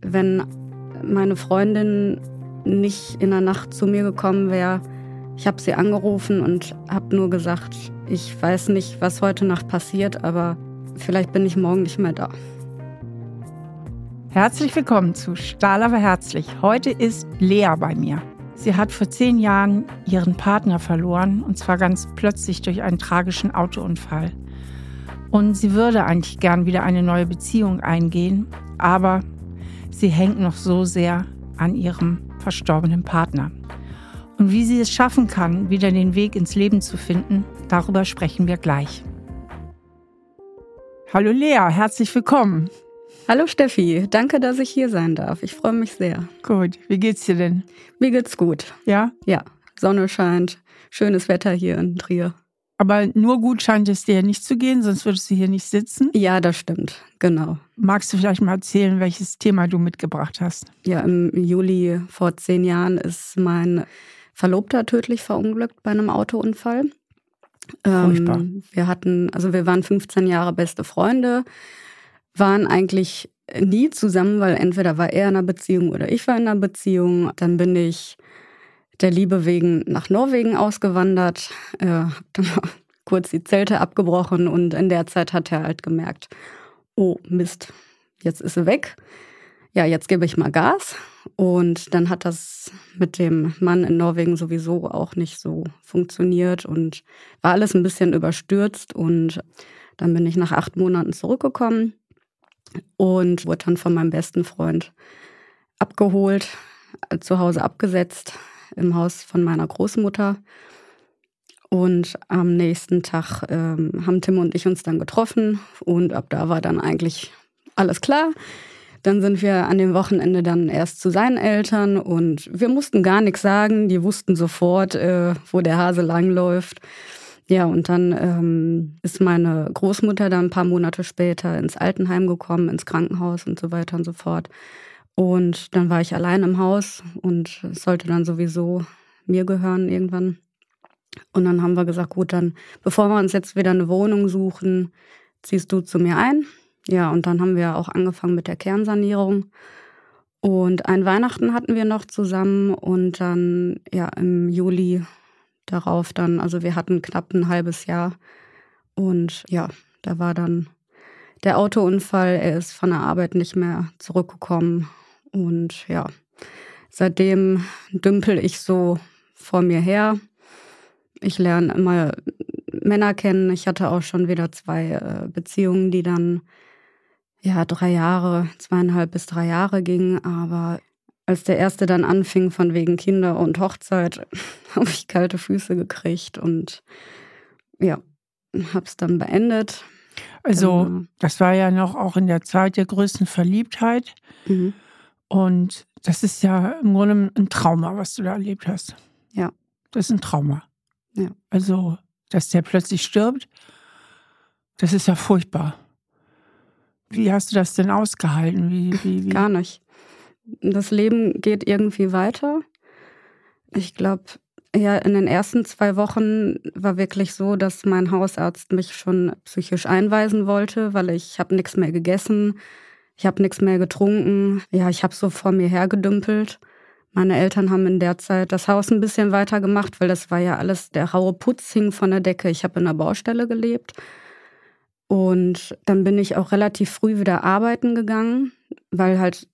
Wenn meine Freundin nicht in der Nacht zu mir gekommen wäre, ich habe sie angerufen und habe nur gesagt, ich weiß nicht, was heute Nacht passiert, aber vielleicht bin ich morgen nicht mehr da. Herzlich willkommen zu Stahl aber herzlich. Heute ist Lea bei mir. Sie hat vor zehn Jahren ihren Partner verloren und zwar ganz plötzlich durch einen tragischen Autounfall. Und sie würde eigentlich gern wieder eine neue Beziehung eingehen, aber sie hängt noch so sehr an ihrem verstorbenen Partner. Und wie sie es schaffen kann, wieder den Weg ins Leben zu finden, darüber sprechen wir gleich. Hallo Lea, herzlich willkommen. Hallo Steffi, danke, dass ich hier sein darf. Ich freue mich sehr. Gut, wie geht's dir denn? Mir geht's gut. Ja? Ja, Sonne scheint, schönes Wetter hier in Trier. Aber nur gut scheint es dir ja nicht zu gehen, sonst würdest du hier nicht sitzen. Ja, das stimmt, genau. Magst du vielleicht mal erzählen, welches Thema du mitgebracht hast? Ja, im Juli vor zehn Jahren ist mein Verlobter tödlich verunglückt bei einem Autounfall. Furchtbar. Ähm, wir hatten, also wir waren 15 Jahre beste Freunde, waren eigentlich nie zusammen, weil entweder war er in einer Beziehung oder ich war in einer Beziehung. Dann bin ich der Liebe wegen nach Norwegen ausgewandert, äh, hab dann mal kurz die Zelte abgebrochen und in der Zeit hat er halt gemerkt, oh Mist, jetzt ist sie weg. Ja, jetzt gebe ich mal Gas. Und dann hat das mit dem Mann in Norwegen sowieso auch nicht so funktioniert und war alles ein bisschen überstürzt. Und dann bin ich nach acht Monaten zurückgekommen und wurde dann von meinem besten Freund abgeholt, zu Hause abgesetzt im Haus von meiner Großmutter. Und am nächsten Tag ähm, haben Tim und ich uns dann getroffen und ab da war dann eigentlich alles klar. Dann sind wir an dem Wochenende dann erst zu seinen Eltern und wir mussten gar nichts sagen. Die wussten sofort, äh, wo der Hase langläuft. Ja, und dann ähm, ist meine Großmutter dann ein paar Monate später ins Altenheim gekommen, ins Krankenhaus und so weiter und so fort. Und dann war ich allein im Haus und es sollte dann sowieso mir gehören irgendwann. Und dann haben wir gesagt, gut, dann bevor wir uns jetzt wieder eine Wohnung suchen, ziehst du zu mir ein. Ja, und dann haben wir auch angefangen mit der Kernsanierung. Und ein Weihnachten hatten wir noch zusammen und dann ja im Juli darauf dann, also wir hatten knapp ein halbes Jahr und ja, da war dann der Autounfall, er ist von der Arbeit nicht mehr zurückgekommen und ja, seitdem dümpel ich so vor mir her. Ich lerne immer Männer kennen. Ich hatte auch schon wieder zwei äh, Beziehungen, die dann ja drei Jahre, zweieinhalb bis drei Jahre gingen. Aber als der erste dann anfing von wegen Kinder und Hochzeit, habe ich kalte Füße gekriegt und ja, hab's dann beendet. Also, Genau. das war ja noch auch in der Zeit der größten Verliebtheit. Mhm. Und das ist ja im Grunde ein Trauma, was du da erlebt hast. Ja. Das ist ein Trauma. Ja. Also, dass der plötzlich stirbt, das ist ja furchtbar. Wie hast du das denn ausgehalten? Wie, wie, wie? Gar nicht. Das Leben geht irgendwie weiter. Ich glaube, ja, in den ersten zwei Wochen war wirklich so, dass mein Hausarzt mich schon psychisch einweisen wollte, weil ich habe nichts mehr gegessen, ich habe nichts mehr getrunken. Ja, ich habe so vor mir hergedümpelt. Meine Eltern haben in der Zeit das Haus ein bisschen weiter gemacht, weil das war ja alles, der raue Putz hing von der Decke. Ich habe in einer Baustelle gelebt. Und dann bin ich auch relativ früh wieder arbeiten gegangen, weil halt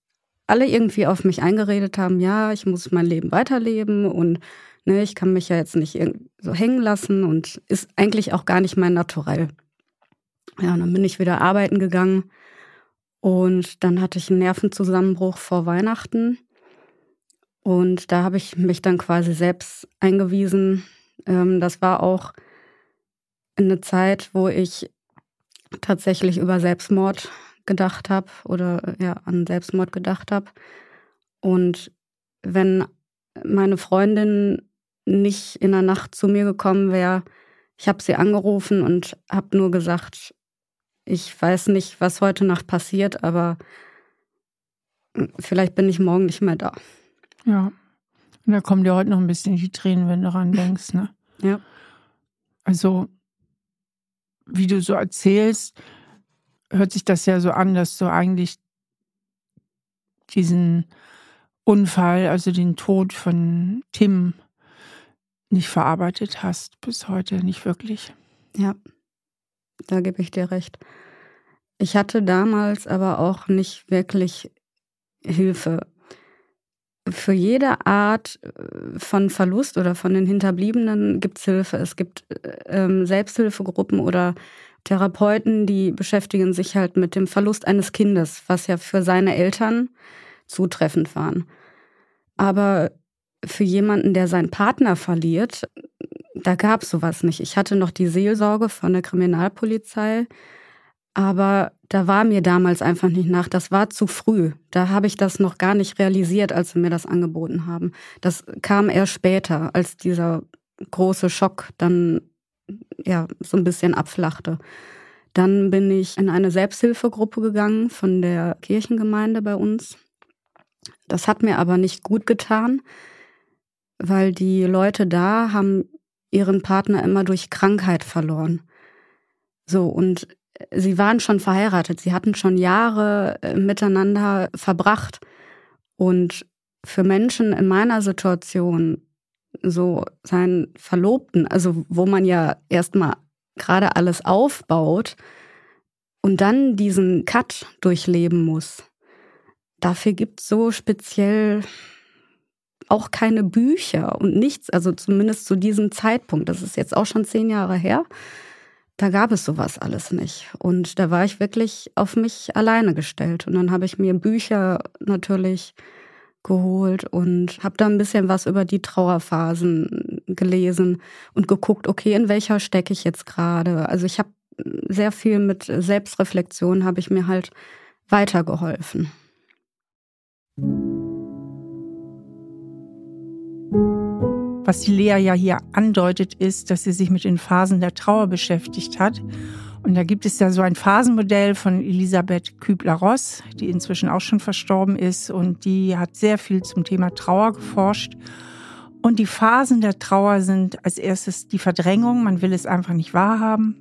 alle irgendwie auf mich eingeredet haben, ja, ich muss mein Leben weiterleben und ne, ich kann mich ja jetzt nicht so hängen lassen und ist eigentlich auch gar nicht mein Naturell. Ja, und dann bin ich wieder arbeiten gegangen und dann hatte ich einen Nervenzusammenbruch vor Weihnachten und da habe ich mich dann quasi selbst eingewiesen. Ähm, das war auch eine Zeit, wo ich tatsächlich über Selbstmord gedacht habe oder ja, an Selbstmord gedacht habe. Und wenn meine Freundin nicht in der Nacht zu mir gekommen wäre, ich habe sie angerufen und habe nur gesagt, ich weiß nicht, was heute Nacht passiert, aber vielleicht bin ich morgen nicht mehr da. Ja. Und da kommen dir heute noch ein bisschen die Tränen, wenn du daran denkst, ne? Ja. Also, wie du so erzählst, hört sich das ja so an, dass du eigentlich diesen Unfall, also den Tod von Tim, nicht verarbeitet hast bis heute, nicht wirklich. Ja, da gebe ich dir recht. Ich hatte damals aber auch nicht wirklich Hilfe. Für jede Art äh, von Verlust oder von den Hinterbliebenen gibt es Hilfe. Es gibt ähm, Selbsthilfegruppen oder Therapeuten, die beschäftigen sich halt mit dem Verlust eines Kindes, was ja für seine Eltern zutreffend waren. Aber für jemanden, der seinen Partner verliert, da gab es sowas nicht. Ich hatte noch die Seelsorge von der Kriminalpolizei, aber da war mir damals einfach nicht nach. Das war zu früh. Da habe ich das noch gar nicht realisiert, als sie mir das angeboten haben. Das kam erst später, als dieser große Schock dann ja so ein bisschen abflachte. Dann bin ich in eine Selbsthilfegruppe gegangen von der Kirchengemeinde bei uns. Das hat mir aber nicht gut getan, weil die Leute da haben ihren Partner immer durch Krankheit verloren. So, und sie waren schon verheiratet, sie hatten schon Jahre äh, miteinander verbracht. Und für Menschen in meiner Situation, so seinen Verlobten, also wo man ja erstmal gerade alles aufbaut und dann diesen Cut durchleben muss, dafür gibt es so speziell auch keine Bücher und nichts, also zumindest zu diesem Zeitpunkt. Das ist jetzt auch schon zehn Jahre her. Da gab es sowas alles nicht. Und da war ich wirklich auf mich alleine gestellt. Und dann habe ich mir Bücher natürlich geholt und habe da ein bisschen was über die Trauerphasen gelesen und geguckt, okay, in welcher stecke ich jetzt gerade. Also ich habe sehr viel mit Selbstreflexion, habe ich mir halt weitergeholfen. Was die Lea ja hier andeutet, ist, dass sie sich mit den Phasen der Trauer beschäftigt hat. Und da gibt es ja so ein Phasenmodell von Elisabeth Kübler-Ross, die inzwischen auch schon verstorben ist. Und die hat sehr viel zum Thema Trauer geforscht. Und die Phasen der Trauer sind als erstes die Verdrängung, man will es einfach nicht wahrhaben.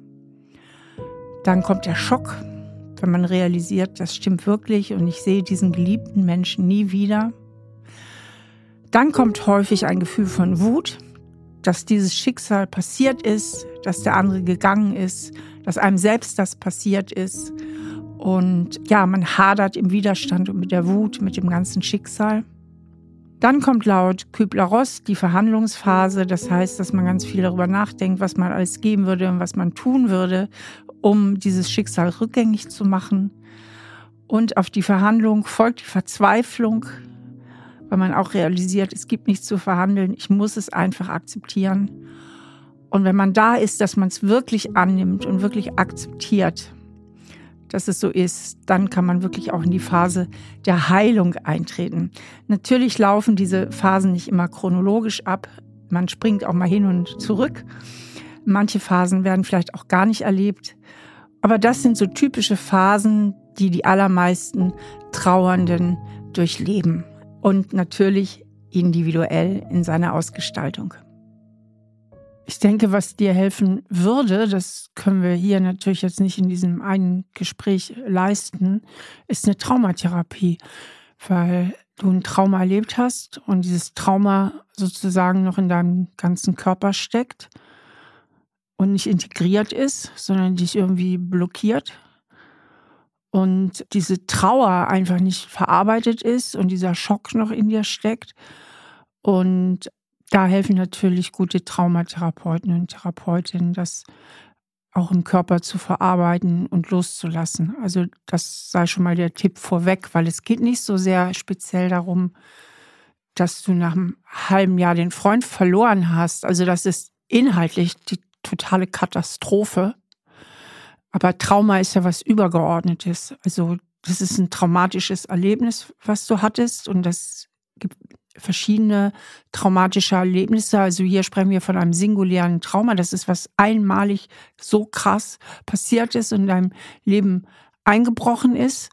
Dann kommt der Schock, wenn man realisiert, das stimmt wirklich und ich sehe diesen geliebten Menschen nie wieder. Dann kommt häufig ein Gefühl von Wut, dass dieses Schicksal passiert ist, dass der andere gegangen ist, dass einem selbst das passiert ist. Und ja, man hadert im Widerstand und mit der Wut, mit dem ganzen Schicksal. Dann kommt laut Kübler-Ross die Verhandlungsphase. Das heißt, dass man ganz viel darüber nachdenkt, was man alles geben würde und was man tun würde, um dieses Schicksal rückgängig zu machen. Und auf die Verhandlung folgt die Verzweiflung, weil man auch realisiert, es gibt nichts zu verhandeln, ich muss es einfach akzeptieren. Und wenn man da ist, dass man es wirklich annimmt und wirklich akzeptiert, dass es so ist, dann kann man wirklich auch in die Phase der Heilung eintreten. Natürlich laufen diese Phasen nicht immer chronologisch ab. Man springt auch mal hin und zurück. Manche Phasen werden vielleicht auch gar nicht erlebt. Aber das sind so typische Phasen, die die allermeisten Trauernden durchleben und natürlich individuell in seiner Ausgestaltung. Ich denke, was dir helfen würde, das können wir hier natürlich jetzt nicht in diesem einen Gespräch leisten, ist eine Traumatherapie, weil du ein Trauma erlebt hast und dieses Trauma sozusagen noch in deinem ganzen Körper steckt und nicht integriert ist, sondern dich irgendwie blockiert und diese Trauer einfach nicht verarbeitet ist und dieser Schock noch in dir steckt. Und da helfen natürlich gute Traumatherapeuten und Therapeutinnen, das auch im Körper zu verarbeiten und loszulassen. Also das sei schon mal der Tipp vorweg, weil es geht nicht so sehr speziell darum, dass du nach einem halben Jahr den Freund verloren hast. Also das ist inhaltlich die totale Katastrophe. Aber Trauma ist ja was Übergeordnetes. Also das ist ein traumatisches Erlebnis, was du hattest. Und das gibt verschiedene traumatische Erlebnisse. Also hier sprechen wir von einem singulären Trauma. Das ist was einmalig so krass passiert ist und in deinem Leben eingebrochen ist.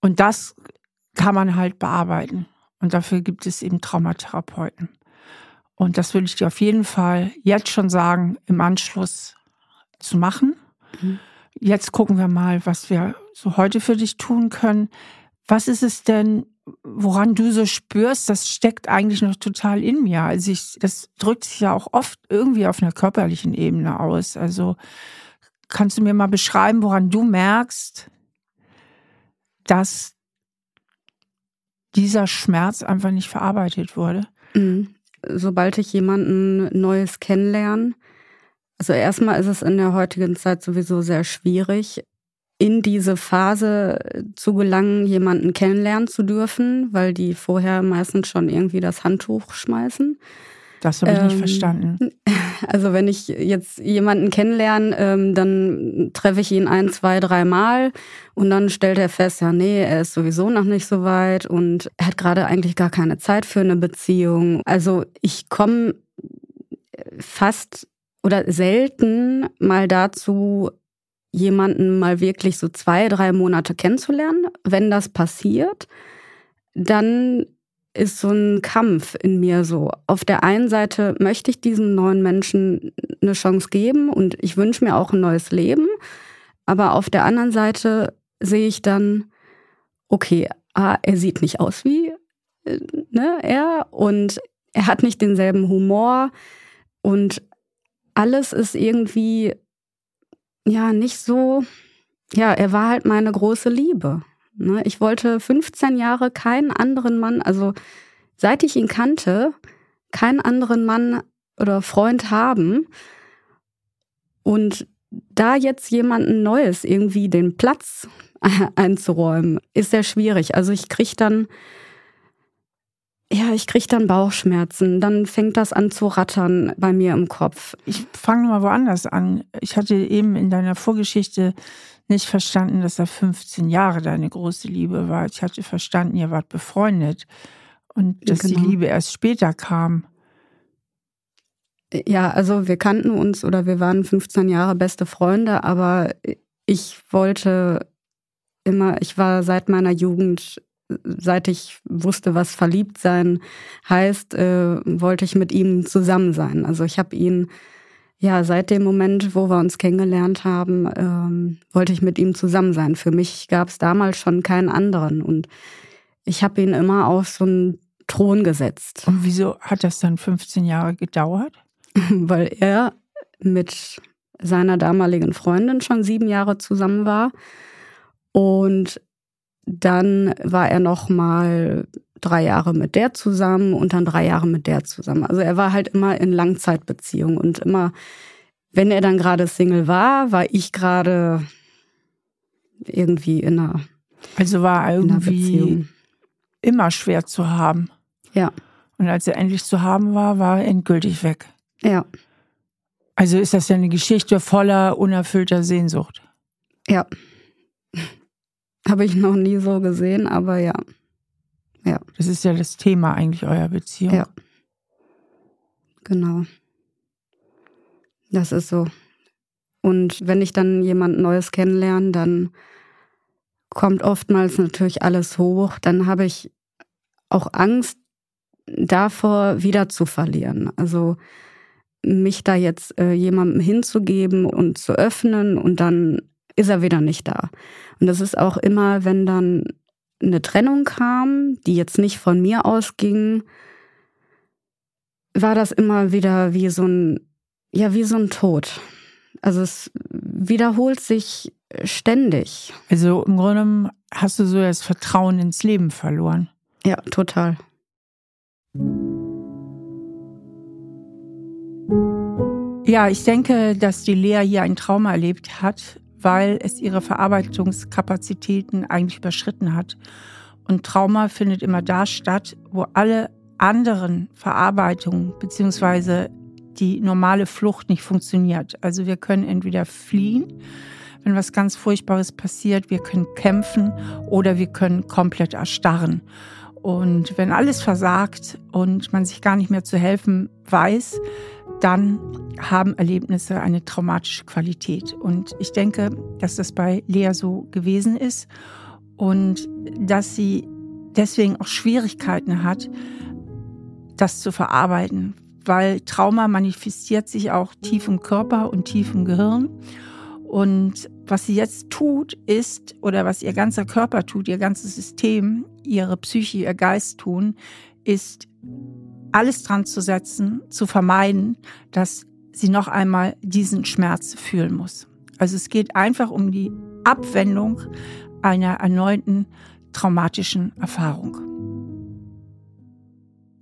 Und das kann man halt bearbeiten. Und dafür gibt es eben Traumatherapeuten. Und das würde ich dir auf jeden Fall jetzt schon sagen, im Anschluss zu machen. Mhm. Jetzt gucken wir mal, was wir so heute für dich tun können. Was ist es denn, woran du so spürst, das steckt eigentlich noch total in mir. Also ich, das drückt sich ja auch oft irgendwie auf einer körperlichen Ebene aus. Also kannst du mir mal beschreiben, woran du merkst, dass dieser Schmerz einfach nicht verarbeitet wurde? Mhm. Sobald ich jemanden Neues kennenlerne, also erstmal ist es in der heutigen Zeit sowieso sehr schwierig, in diese Phase zu gelangen, jemanden kennenlernen zu dürfen, weil die vorher meistens schon irgendwie das Handtuch schmeißen. Das habe ich ähm, nicht verstanden. Also wenn ich jetzt jemanden kennenlerne, ähm, dann treffe ich ihn ein, zwei, dreimal und dann stellt er fest, ja, nee, er ist sowieso noch nicht so weit und er hat gerade eigentlich gar keine Zeit für eine Beziehung. Also ich komme fast oder selten mal dazu, jemanden mal wirklich so zwei, drei Monate kennenzulernen. Wenn das passiert, dann ist so ein Kampf in mir so. Auf der einen Seite möchte ich diesem neuen Menschen eine Chance geben und ich wünsche mir auch ein neues Leben. Aber auf der anderen Seite sehe ich dann, okay, ah, er sieht nicht aus wie äh, ne, er und er hat nicht denselben Humor und alles ist irgendwie ja nicht so, ja, er war halt meine große Liebe. Ne? Ich wollte 15 Jahre keinen anderen Mann, also seit ich ihn kannte, keinen anderen Mann oder Freund haben. Und da jetzt jemanden Neues irgendwie den Platz einzuräumen, ist sehr schwierig. Also ich kriege dann ja, ich kriege dann Bauchschmerzen. Dann fängt das an zu rattern bei mir im Kopf. Ich fange mal woanders an. Ich hatte eben in deiner Vorgeschichte nicht verstanden, dass er 15 Jahre deine große Liebe war. Ich hatte verstanden, ihr wart befreundet und dass genau. die Liebe erst später kam. Ja, also wir kannten uns oder wir waren 15 Jahre beste Freunde, aber ich wollte immer, ich war seit meiner Jugend seit ich wusste, was verliebt sein heißt, äh, wollte ich mit ihm zusammen sein. Also ich habe ihn ja seit dem Moment, wo wir uns kennengelernt haben, ähm, wollte ich mit ihm zusammen sein. Für mich gab es damals schon keinen anderen und ich habe ihn immer auf so einen Thron gesetzt. Und wieso hat das dann 15 Jahre gedauert? Weil er mit seiner damaligen Freundin schon sieben Jahre zusammen war und dann war er noch mal drei Jahre mit der zusammen und dann drei Jahre mit der zusammen. Also er war halt immer in Langzeitbeziehung und immer, wenn er dann gerade Single war, war ich gerade irgendwie in einer Also war irgendwie immer schwer zu haben. Ja. Und als er endlich zu haben war, war er endgültig weg. Ja. Also ist das ja eine Geschichte voller unerfüllter Sehnsucht. Ja. Habe ich noch nie so gesehen, aber ja. Ja. Das ist ja das Thema eigentlich eurer Beziehung. Ja. Genau. Das ist so. Und wenn ich dann jemand Neues kennenlerne, dann kommt oftmals natürlich alles hoch. Dann habe ich auch Angst davor, wieder zu verlieren. Also mich da jetzt äh, jemandem hinzugeben und zu öffnen und dann ist er wieder nicht da. Und das ist auch immer, wenn dann eine Trennung kam, die jetzt nicht von mir ausging, war das immer wieder wie so ein, ja, wie so ein Tod. Also es wiederholt sich ständig. Also im Grunde hast du so das Vertrauen ins Leben verloren. Ja, total. Ja, ich denke, dass die Lea hier ein Trauma erlebt hat weil es ihre Verarbeitungskapazitäten eigentlich überschritten hat. Und Trauma findet immer da statt, wo alle anderen Verarbeitungen beziehungsweise die normale Flucht nicht funktioniert. Also wir können entweder fliehen, wenn was ganz Furchtbares passiert, wir können kämpfen oder wir können komplett erstarren. Und wenn alles versagt und man sich gar nicht mehr zu helfen weiß, dann haben Erlebnisse eine traumatische Qualität. Und ich denke, dass das bei Lea so gewesen ist und dass sie deswegen auch Schwierigkeiten hat, das zu verarbeiten, weil Trauma manifestiert sich auch tief im Körper und tief im Gehirn. Und was sie jetzt tut, ist, oder was ihr ganzer Körper tut, ihr ganzes System, ihre Psyche, ihr Geist tun, ist alles dran zu setzen, zu vermeiden, dass sie noch einmal diesen Schmerz fühlen muss. Also es geht einfach um die Abwendung einer erneuten traumatischen Erfahrung.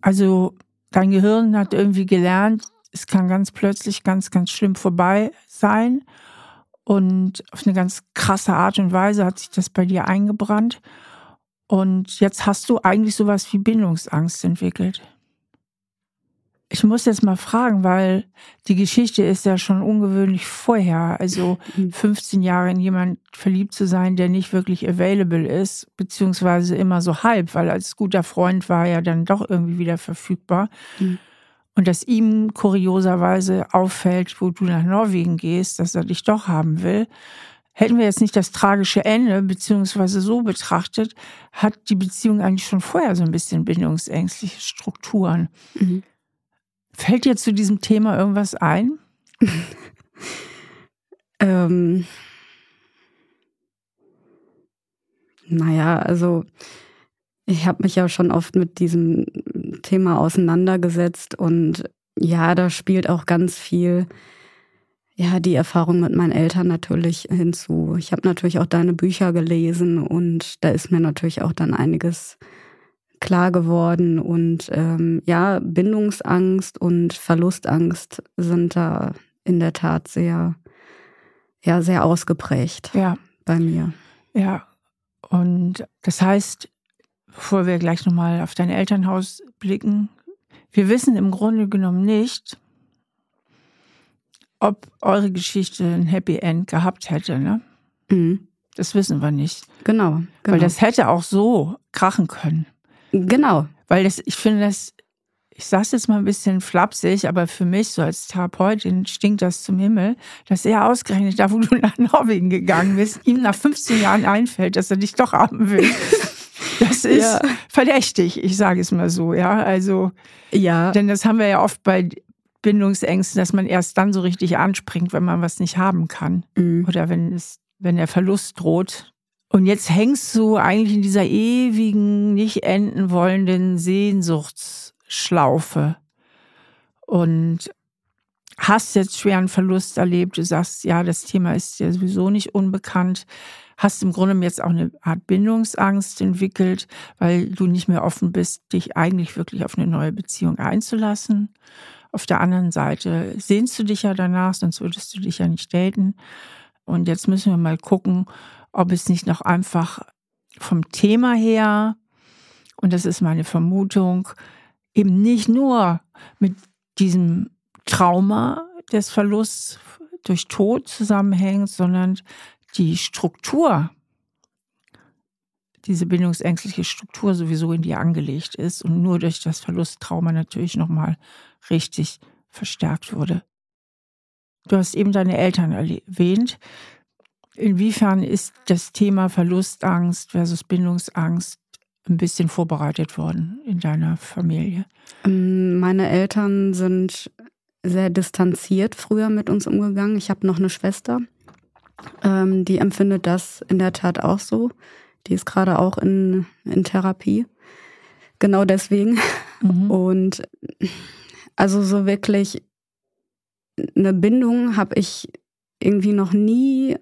Also dein Gehirn hat irgendwie gelernt, es kann ganz plötzlich ganz, ganz schlimm vorbei sein. Und auf eine ganz krasse Art und Weise hat sich das bei dir eingebrannt. Und jetzt hast du eigentlich sowas wie Bindungsangst entwickelt. Ich muss jetzt mal fragen, weil die Geschichte ist ja schon ungewöhnlich vorher. Also 15 mhm. Jahre in jemand verliebt zu sein, der nicht wirklich available ist, beziehungsweise immer so halb, weil als guter Freund war er dann doch irgendwie wieder verfügbar. Mhm. Und dass ihm kurioserweise auffällt, wo du nach Norwegen gehst, dass er dich doch haben will. Hätten wir jetzt nicht das tragische Ende, beziehungsweise so betrachtet, hat die Beziehung eigentlich schon vorher so ein bisschen bindungsängstliche Strukturen. Mhm. Fällt dir zu diesem Thema irgendwas ein? ähm, naja, also ich habe mich ja schon oft mit diesem Thema auseinandergesetzt und ja, da spielt auch ganz viel, ja, die Erfahrung mit meinen Eltern natürlich hinzu. Ich habe natürlich auch deine Bücher gelesen und da ist mir natürlich auch dann einiges klar geworden und ähm, ja, Bindungsangst und Verlustangst sind da in der Tat sehr, ja, sehr ausgeprägt ja. bei mir. Ja, und das heißt, bevor wir gleich nochmal auf dein Elternhaus blicken, wir wissen im Grunde genommen nicht, ob eure Geschichte ein Happy End gehabt hätte, ne? Mhm. Das wissen wir nicht. Genau, genau. Weil das hätte auch so krachen können. Genau. Weil das, ich finde das, ich sage es jetzt mal ein bisschen flapsig, aber für mich so als Therapeutin stinkt das zum Himmel, dass er ausgerechnet da, wo du nach Norwegen gegangen bist, ihm nach 15 Jahren einfällt, dass er dich doch haben will. Das ist ja. verdächtig, ich sage es mal so, ja. Also, ja. Denn das haben wir ja oft bei Bindungsängsten, dass man erst dann so richtig anspringt, wenn man was nicht haben kann. Mhm. Oder wenn es, wenn der Verlust droht. Und jetzt hängst du eigentlich in dieser ewigen, nicht enden wollenden Sehnsuchtsschlaufe. Und hast jetzt schweren Verlust erlebt. Du sagst, ja, das Thema ist ja sowieso nicht unbekannt hast im Grunde jetzt auch eine Art Bindungsangst entwickelt, weil du nicht mehr offen bist, dich eigentlich wirklich auf eine neue Beziehung einzulassen. Auf der anderen Seite sehnst du dich ja danach, sonst würdest du dich ja nicht daten. Und jetzt müssen wir mal gucken, ob es nicht noch einfach vom Thema her, und das ist meine Vermutung, eben nicht nur mit diesem Trauma des Verlusts durch Tod zusammenhängt, sondern die Struktur, diese bindungsängstliche Struktur sowieso in dir angelegt ist und nur durch das Verlusttrauma natürlich nochmal richtig verstärkt wurde. Du hast eben deine Eltern erwähnt. Inwiefern ist das Thema Verlustangst versus Bindungsangst ein bisschen vorbereitet worden in deiner Familie? Ähm, meine Eltern sind sehr distanziert früher mit uns umgegangen. Ich habe noch eine Schwester ähm, die empfindet das in der Tat auch so. Die ist gerade auch in, in Therapie. Genau deswegen. Mhm. Und also so wirklich eine Bindung habe ich irgendwie noch nie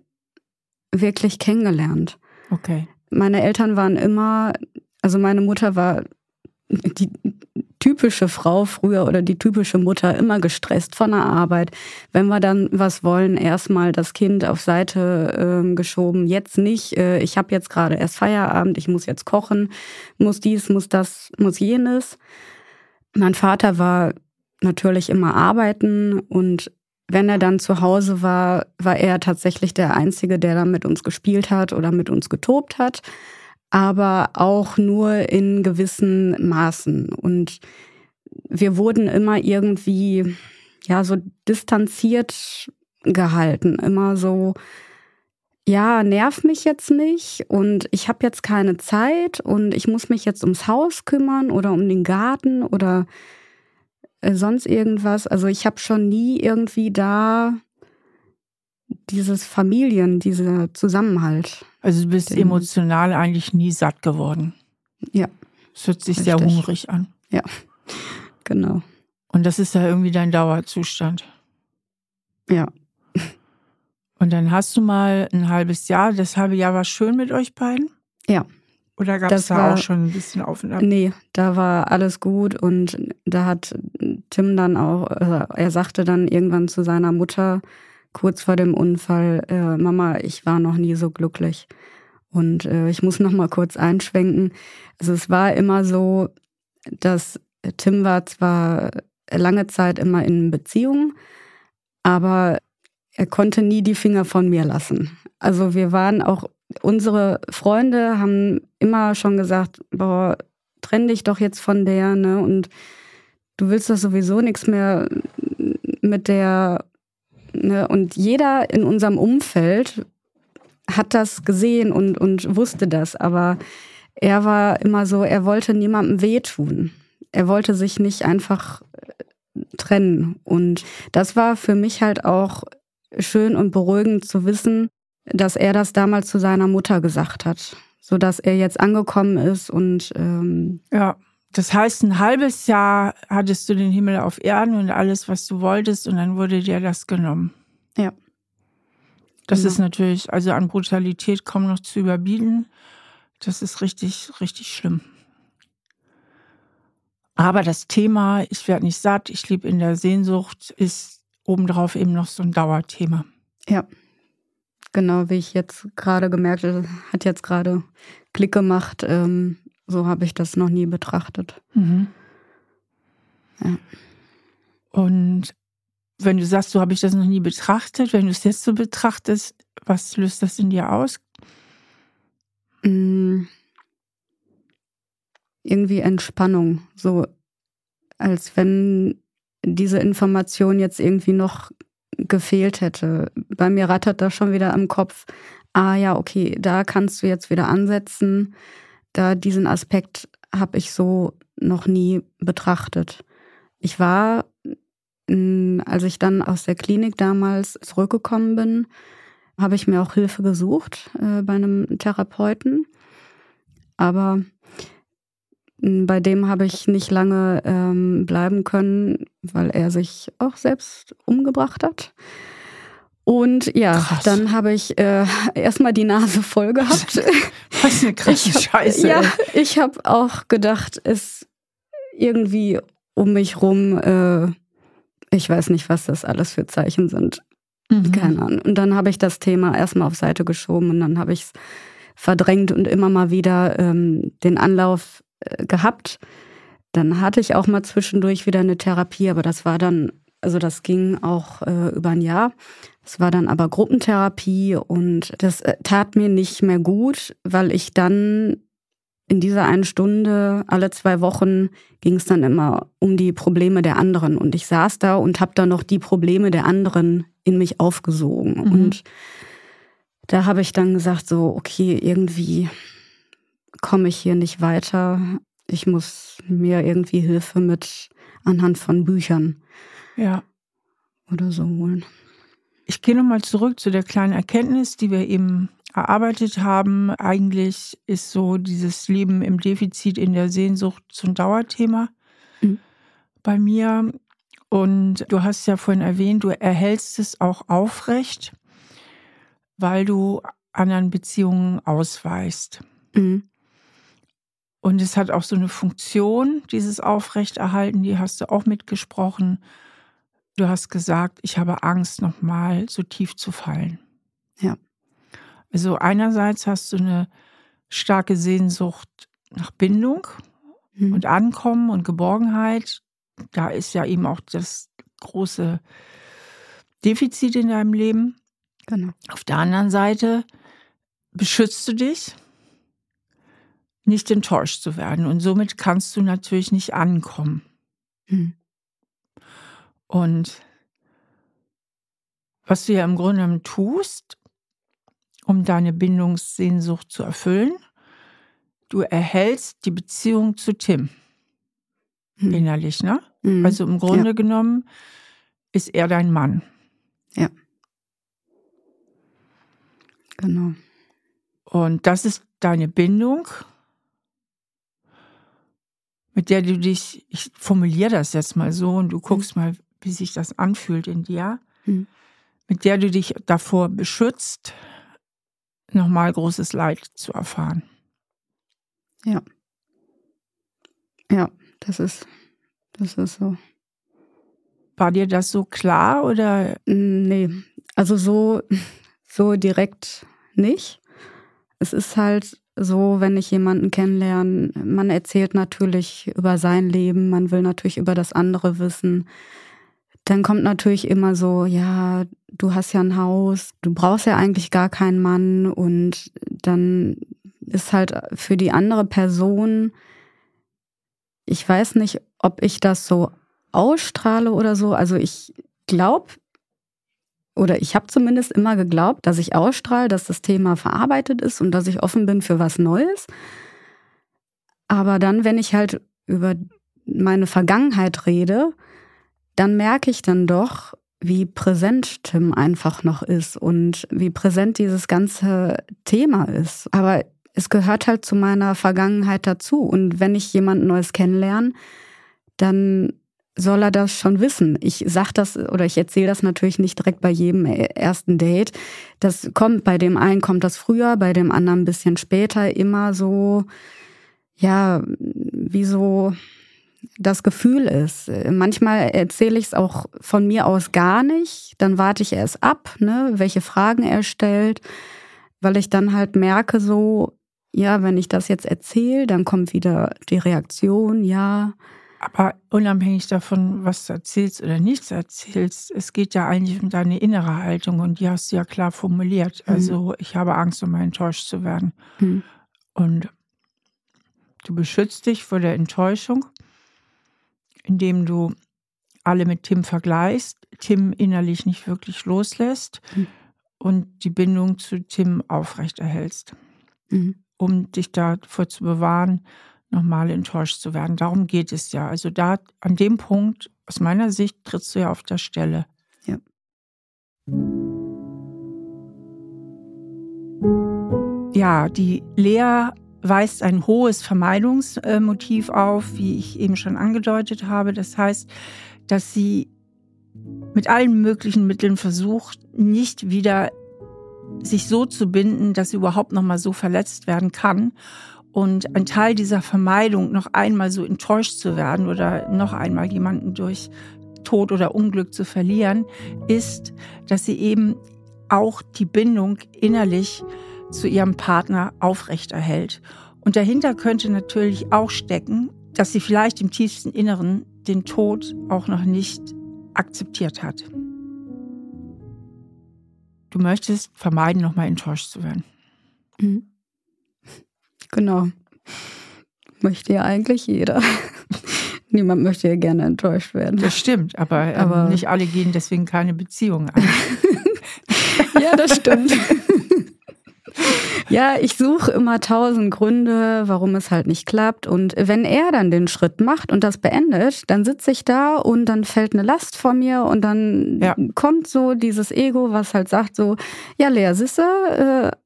wirklich kennengelernt. Okay. Meine Eltern waren immer, also meine Mutter war die typische Frau früher oder die typische Mutter immer gestresst von der Arbeit. Wenn wir dann was wollen, erstmal das Kind auf Seite äh, geschoben. Jetzt nicht. Äh, ich habe jetzt gerade erst Feierabend. Ich muss jetzt kochen. Muss dies, muss das, muss jenes. Mein Vater war natürlich immer arbeiten und wenn er dann zu Hause war, war er tatsächlich der Einzige, der dann mit uns gespielt hat oder mit uns getobt hat aber auch nur in gewissen Maßen. Und wir wurden immer irgendwie, ja, so distanziert gehalten, immer so, ja, nerv mich jetzt nicht und ich habe jetzt keine Zeit und ich muss mich jetzt ums Haus kümmern oder um den Garten oder sonst irgendwas. Also ich habe schon nie irgendwie da dieses Familien, dieser Zusammenhalt. Also du bist emotional eigentlich nie satt geworden. Ja. Es hört sich sehr Richtig. hungrig an. Ja, genau. Und das ist ja irgendwie dein Dauerzustand. Ja. Und dann hast du mal ein halbes Jahr, das halbe Jahr war schön mit euch beiden? Ja. Oder gab es da war- auch schon ein bisschen auf und ab? Nee, da war alles gut und da hat Tim dann auch, also er sagte dann irgendwann zu seiner Mutter kurz vor dem Unfall, äh, Mama, ich war noch nie so glücklich. Und äh, ich muss noch mal kurz einschwenken. Also es war immer so, dass Tim war zwar lange Zeit immer in Beziehung, aber er konnte nie die Finger von mir lassen. Also wir waren auch, unsere Freunde haben immer schon gesagt, boah, trenn dich doch jetzt von der, ne? Und du willst doch sowieso nichts mehr mit der, ne? Und jeder in unserem Umfeld hat das gesehen und, und wusste das, aber er war immer so, er wollte niemandem wehtun. Er wollte sich nicht einfach äh, trennen. Und das war für mich halt auch schön und beruhigend zu wissen, dass er das damals zu seiner Mutter gesagt hat, so dass er jetzt angekommen ist und ähm, Ja. Das heißt, ein halbes Jahr hattest du den Himmel auf Erden und alles, was du wolltest, und dann wurde dir das genommen. Ja. Das Genau. ist natürlich, also an Brutalität kaum noch zu überbieten. Das ist richtig, richtig schlimm. Aber das Thema, ich werde nicht satt, ich lebe in der Sehnsucht, ist obendrauf eben noch so ein Dauerthema. ja, genau wie ich jetzt gerade gemerkt habe, hat jetzt gerade Klick gemacht. Ähm, so habe ich das noch nie betrachtet. Mhm. Ja. Und wenn du sagst, so habe ich das noch nie betrachtet, wenn du es jetzt so betrachtest, was löst das in dir aus? Mm, Irgendwie Entspannung, so als wenn diese Information jetzt irgendwie noch gefehlt hätte. Bei mir rattert das schon wieder im Kopf. Ah ja, okay, da kannst du jetzt wieder ansetzen. Da diesen Aspekt habe ich so noch nie betrachtet. Ich war, mm, als ich dann aus der Klinik damals zurückgekommen bin, habe ich mir auch Hilfe gesucht äh, bei einem Therapeuten. Aber bei dem habe ich nicht lange ähm, bleiben können, weil er sich auch selbst umgebracht hat. Und ja, Krass. dann habe ich äh, erstmal die Nase voll gehabt. Was eine krasse Ich hab- Scheiße. Ja, ich habe auch gedacht, es irgendwie um mich rum, äh, ich weiß nicht, was das alles für Zeichen sind. Mhm. Keine Ahnung. Und dann habe ich das Thema erstmal auf Seite geschoben und dann habe ich es verdrängt und immer mal wieder ähm, den Anlauf gehabt. Dann hatte ich auch mal zwischendurch wieder eine Therapie, aber das war dann, also das ging auch äh, über ein Jahr. Das war dann aber Gruppentherapie und das äh, tat mir nicht mehr gut, weil ich dann in dieser einen Stunde alle zwei Wochen ging es dann immer um die Probleme der anderen und ich saß da und habe dann noch die Probleme der anderen in mich aufgesogen Mhm. und da habe ich dann gesagt so okay irgendwie komme ich hier nicht weiter ich muss mir irgendwie Hilfe mit anhand von Büchern Ja. oder so holen Ich gehe nochmal zurück zu der kleinen Erkenntnis, die wir eben erarbeitet haben. Eigentlich ist so dieses Leben im Defizit in der Sehnsucht so ein Dauerthema Mhm. bei mir. Und du hast ja vorhin erwähnt, du erhältst es auch aufrecht, weil du anderen Beziehungen ausweist. mhm. Und es hat auch so eine Funktion, dieses Aufrechterhalten, die hast du auch mitgesprochen. Du hast gesagt, ich habe Angst, nochmal so tief zu fallen. Ja. Also einerseits hast du eine starke Sehnsucht nach Bindung Mhm. und Ankommen und Geborgenheit. Da ist ja eben auch das große Defizit in deinem Leben. genau Auf der anderen Seite beschützt du dich, nicht enttäuscht zu werden. Und somit kannst du natürlich nicht ankommen. mhm. Und was du ja im Grunde tust, um deine Bindungssehnsucht zu erfüllen, du erhältst die Beziehung zu Tim Mhm. innerlich, ne? Mhm. Also im Grunde genommen ist er dein Mann. genau Und das ist deine Bindung. Mit der du dich, ich formuliere das jetzt mal so und du guckst mhm. mal, wie sich das anfühlt in dir, mhm. mit der du dich davor beschützt, nochmal großes Leid zu erfahren. Ja. Ja, das ist, das ist so. War dir das so klar oder? Nee, also so, so direkt nicht. Es ist halt so, wenn ich jemanden kennenlerne, man erzählt natürlich über sein Leben, man will natürlich über das andere wissen. Dann kommt natürlich immer so, ja, du hast ja ein Haus, du brauchst ja eigentlich gar keinen Mann und dann ist halt für die andere Person, ich weiß nicht, ob ich das so ausstrahle oder so. Also ich glaube, oder ich habe zumindest immer geglaubt, dass ich ausstrahle, dass das Thema verarbeitet ist und dass ich offen bin für was Neues. Aber dann, wenn ich halt über meine Vergangenheit rede, dann merke ich dann doch, wie präsent Tim einfach noch ist und wie präsent dieses ganze Thema ist. Aber es gehört halt zu meiner Vergangenheit dazu. Und wenn ich jemand Neues kennenlerne, dann soll er das schon wissen. Ich sag das oder ich erzähle das natürlich nicht direkt bei jedem ersten Date. Das kommt bei dem einen kommt das früher, bei dem anderen ein bisschen später immer so ja, wie so das Gefühl ist. Manchmal erzähle ich es auch von mir aus gar nicht, dann warte ich erst ab, ne, welche Fragen er stellt, weil ich dann halt merke so, ja, wenn ich das jetzt erzähle, dann kommt wieder die Reaktion, ja, aber unabhängig davon, was du erzählst oder nichts erzählst, es geht ja eigentlich um deine innere Haltung und die hast du ja klar formuliert. Mhm. Also ich habe Angst, um enttäuscht zu werden. Mhm. Und du beschützt dich vor der Enttäuschung, indem du alle mit Tim vergleichst, Tim innerlich nicht wirklich loslässt mhm. und die Bindung zu Tim aufrechterhältst, mhm. um dich davor zu bewahren, nochmal enttäuscht zu werden. Darum geht es ja. Also da an dem Punkt, aus meiner Sicht, trittst du ja auf der Stelle. Ja. Ja, die Lea weist ein hohes Vermeidungsmotiv auf, wie ich eben schon angedeutet habe. Das heißt, dass sie mit allen möglichen Mitteln versucht, nicht wieder sich so zu binden, dass sie überhaupt noch mal so verletzt werden kann und ein Teil dieser Vermeidung, noch einmal so enttäuscht zu werden oder noch einmal jemanden durch Tod oder Unglück zu verlieren, ist, dass sie eben auch die Bindung innerlich zu ihrem Partner aufrechterhält. Und dahinter könnte natürlich auch stecken, dass sie vielleicht im tiefsten Inneren den Tod auch noch nicht akzeptiert hat. Du möchtest vermeiden, nochmal enttäuscht zu werden. Mhm. Genau. Möchte ja eigentlich jeder. Niemand möchte ja gerne enttäuscht werden. Das stimmt, aber, ähm, aber nicht alle gehen deswegen keine Beziehung ein. ja, das stimmt. ja, ich suche immer tausend Gründe, warum es halt nicht klappt. Und wenn er dann den Schritt macht und das beendet, dann sitze ich da und dann fällt eine Last vor mir und dann ja. kommt so dieses Ego, was halt sagt so, ja, Lea, Sisse, äh,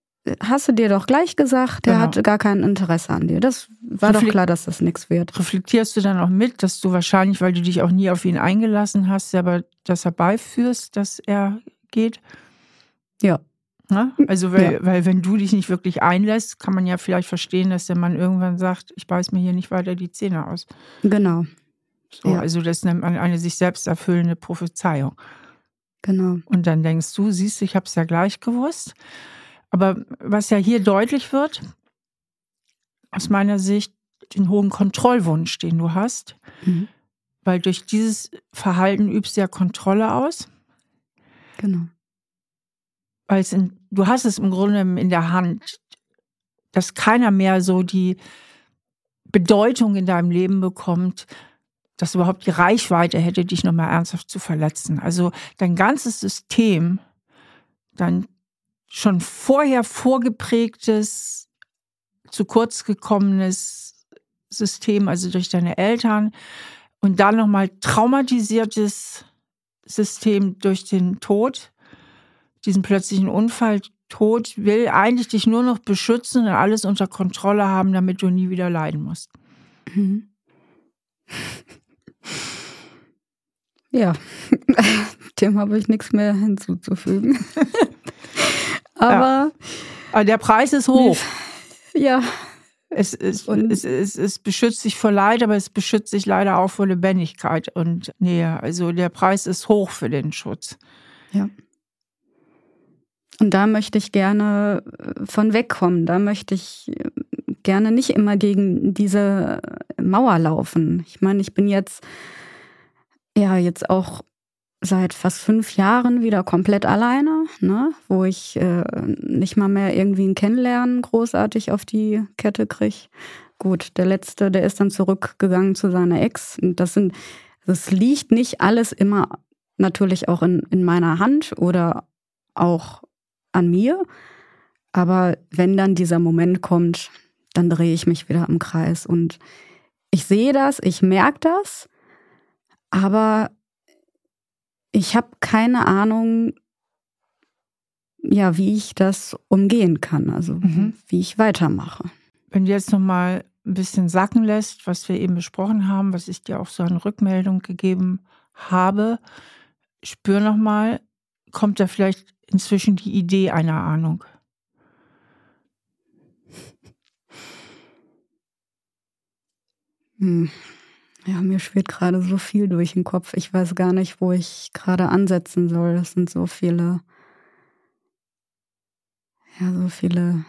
hast du dir doch gleich gesagt, der genau. hat gar kein Interesse an dir. Das war Reflekt doch klar, dass das nichts wird. Reflektierst du dann auch mit, dass du wahrscheinlich, weil du dich auch nie auf ihn eingelassen hast, aber das herbeiführst, dass er geht? Ja. Na? Also, weil, ja. weil wenn du dich nicht wirklich einlässt, kann man ja vielleicht verstehen, dass der Mann irgendwann sagt, ich beiß mir hier nicht weiter die Zähne aus. Genau. So, ja. Also das nennt man eine sich selbst erfüllende Prophezeiung. Genau. Und dann denkst du, siehst du, ich habe es ja gleich gewusst. Aber was ja hier deutlich wird, aus meiner Sicht, den hohen Kontrollwunsch, den du hast, mhm. weil durch dieses Verhalten übst du ja Kontrolle aus. Genau. Weil es in, du hast es im Grunde in der Hand, dass keiner mehr so die Bedeutung in deinem Leben bekommt, dass überhaupt die Reichweite hätte, dich nochmal ernsthaft zu verletzen. Also dein ganzes System, dein schon vorher vorgeprägtes, zu kurz gekommenes System, also durch deine Eltern, und dann nochmal traumatisiertes System durch den Tod, diesen plötzlichen Unfall. Tod will eigentlich dich nur noch beschützen und alles unter Kontrolle haben, damit du nie wieder leiden musst. Mhm. Ja, dem habe ich nichts mehr hinzuzufügen. Aber, ja. Aber der Preis ist hoch. Ja. Es, es, es, es, es beschützt sich vor Leid, aber es beschützt sich leider auch vor Lebendigkeit und Nähe. Also der Preis ist hoch für den Schutz. Ja. Und da möchte ich gerne äh, von wegkommen. Da möchte ich äh, gerne nicht immer gegen diese Mauer laufen. Ich meine, ich bin jetzt ja jetzt auch seit fast fünf Jahren wieder komplett alleine, ne? wo ich äh, nicht mal mehr irgendwie ein Kennenlernen großartig auf die Kette kriege. Gut, der letzte, der ist dann zurückgegangen zu seiner Ex. Und das sind, das liegt nicht alles immer natürlich auch in, in meiner Hand oder auch an mir. Aber wenn dann dieser Moment kommt, dann drehe ich mich wieder im Kreis. Und ich sehe das, ich merke das, aber ich habe keine Ahnung, ja, wie ich das umgehen kann, also mhm. wie ich weitermache. Wenn du jetzt nochmal ein bisschen sacken lässt, was wir eben besprochen haben, was ich dir auch so eine Rückmeldung gegeben habe, spür nochmal, kommt da vielleicht inzwischen die Idee einer Ahnung? Hm. Ja, mir schwirrt gerade so viel durch den Kopf. Ich weiß gar nicht, wo ich gerade ansetzen soll. Das sind so viele, ja, so viele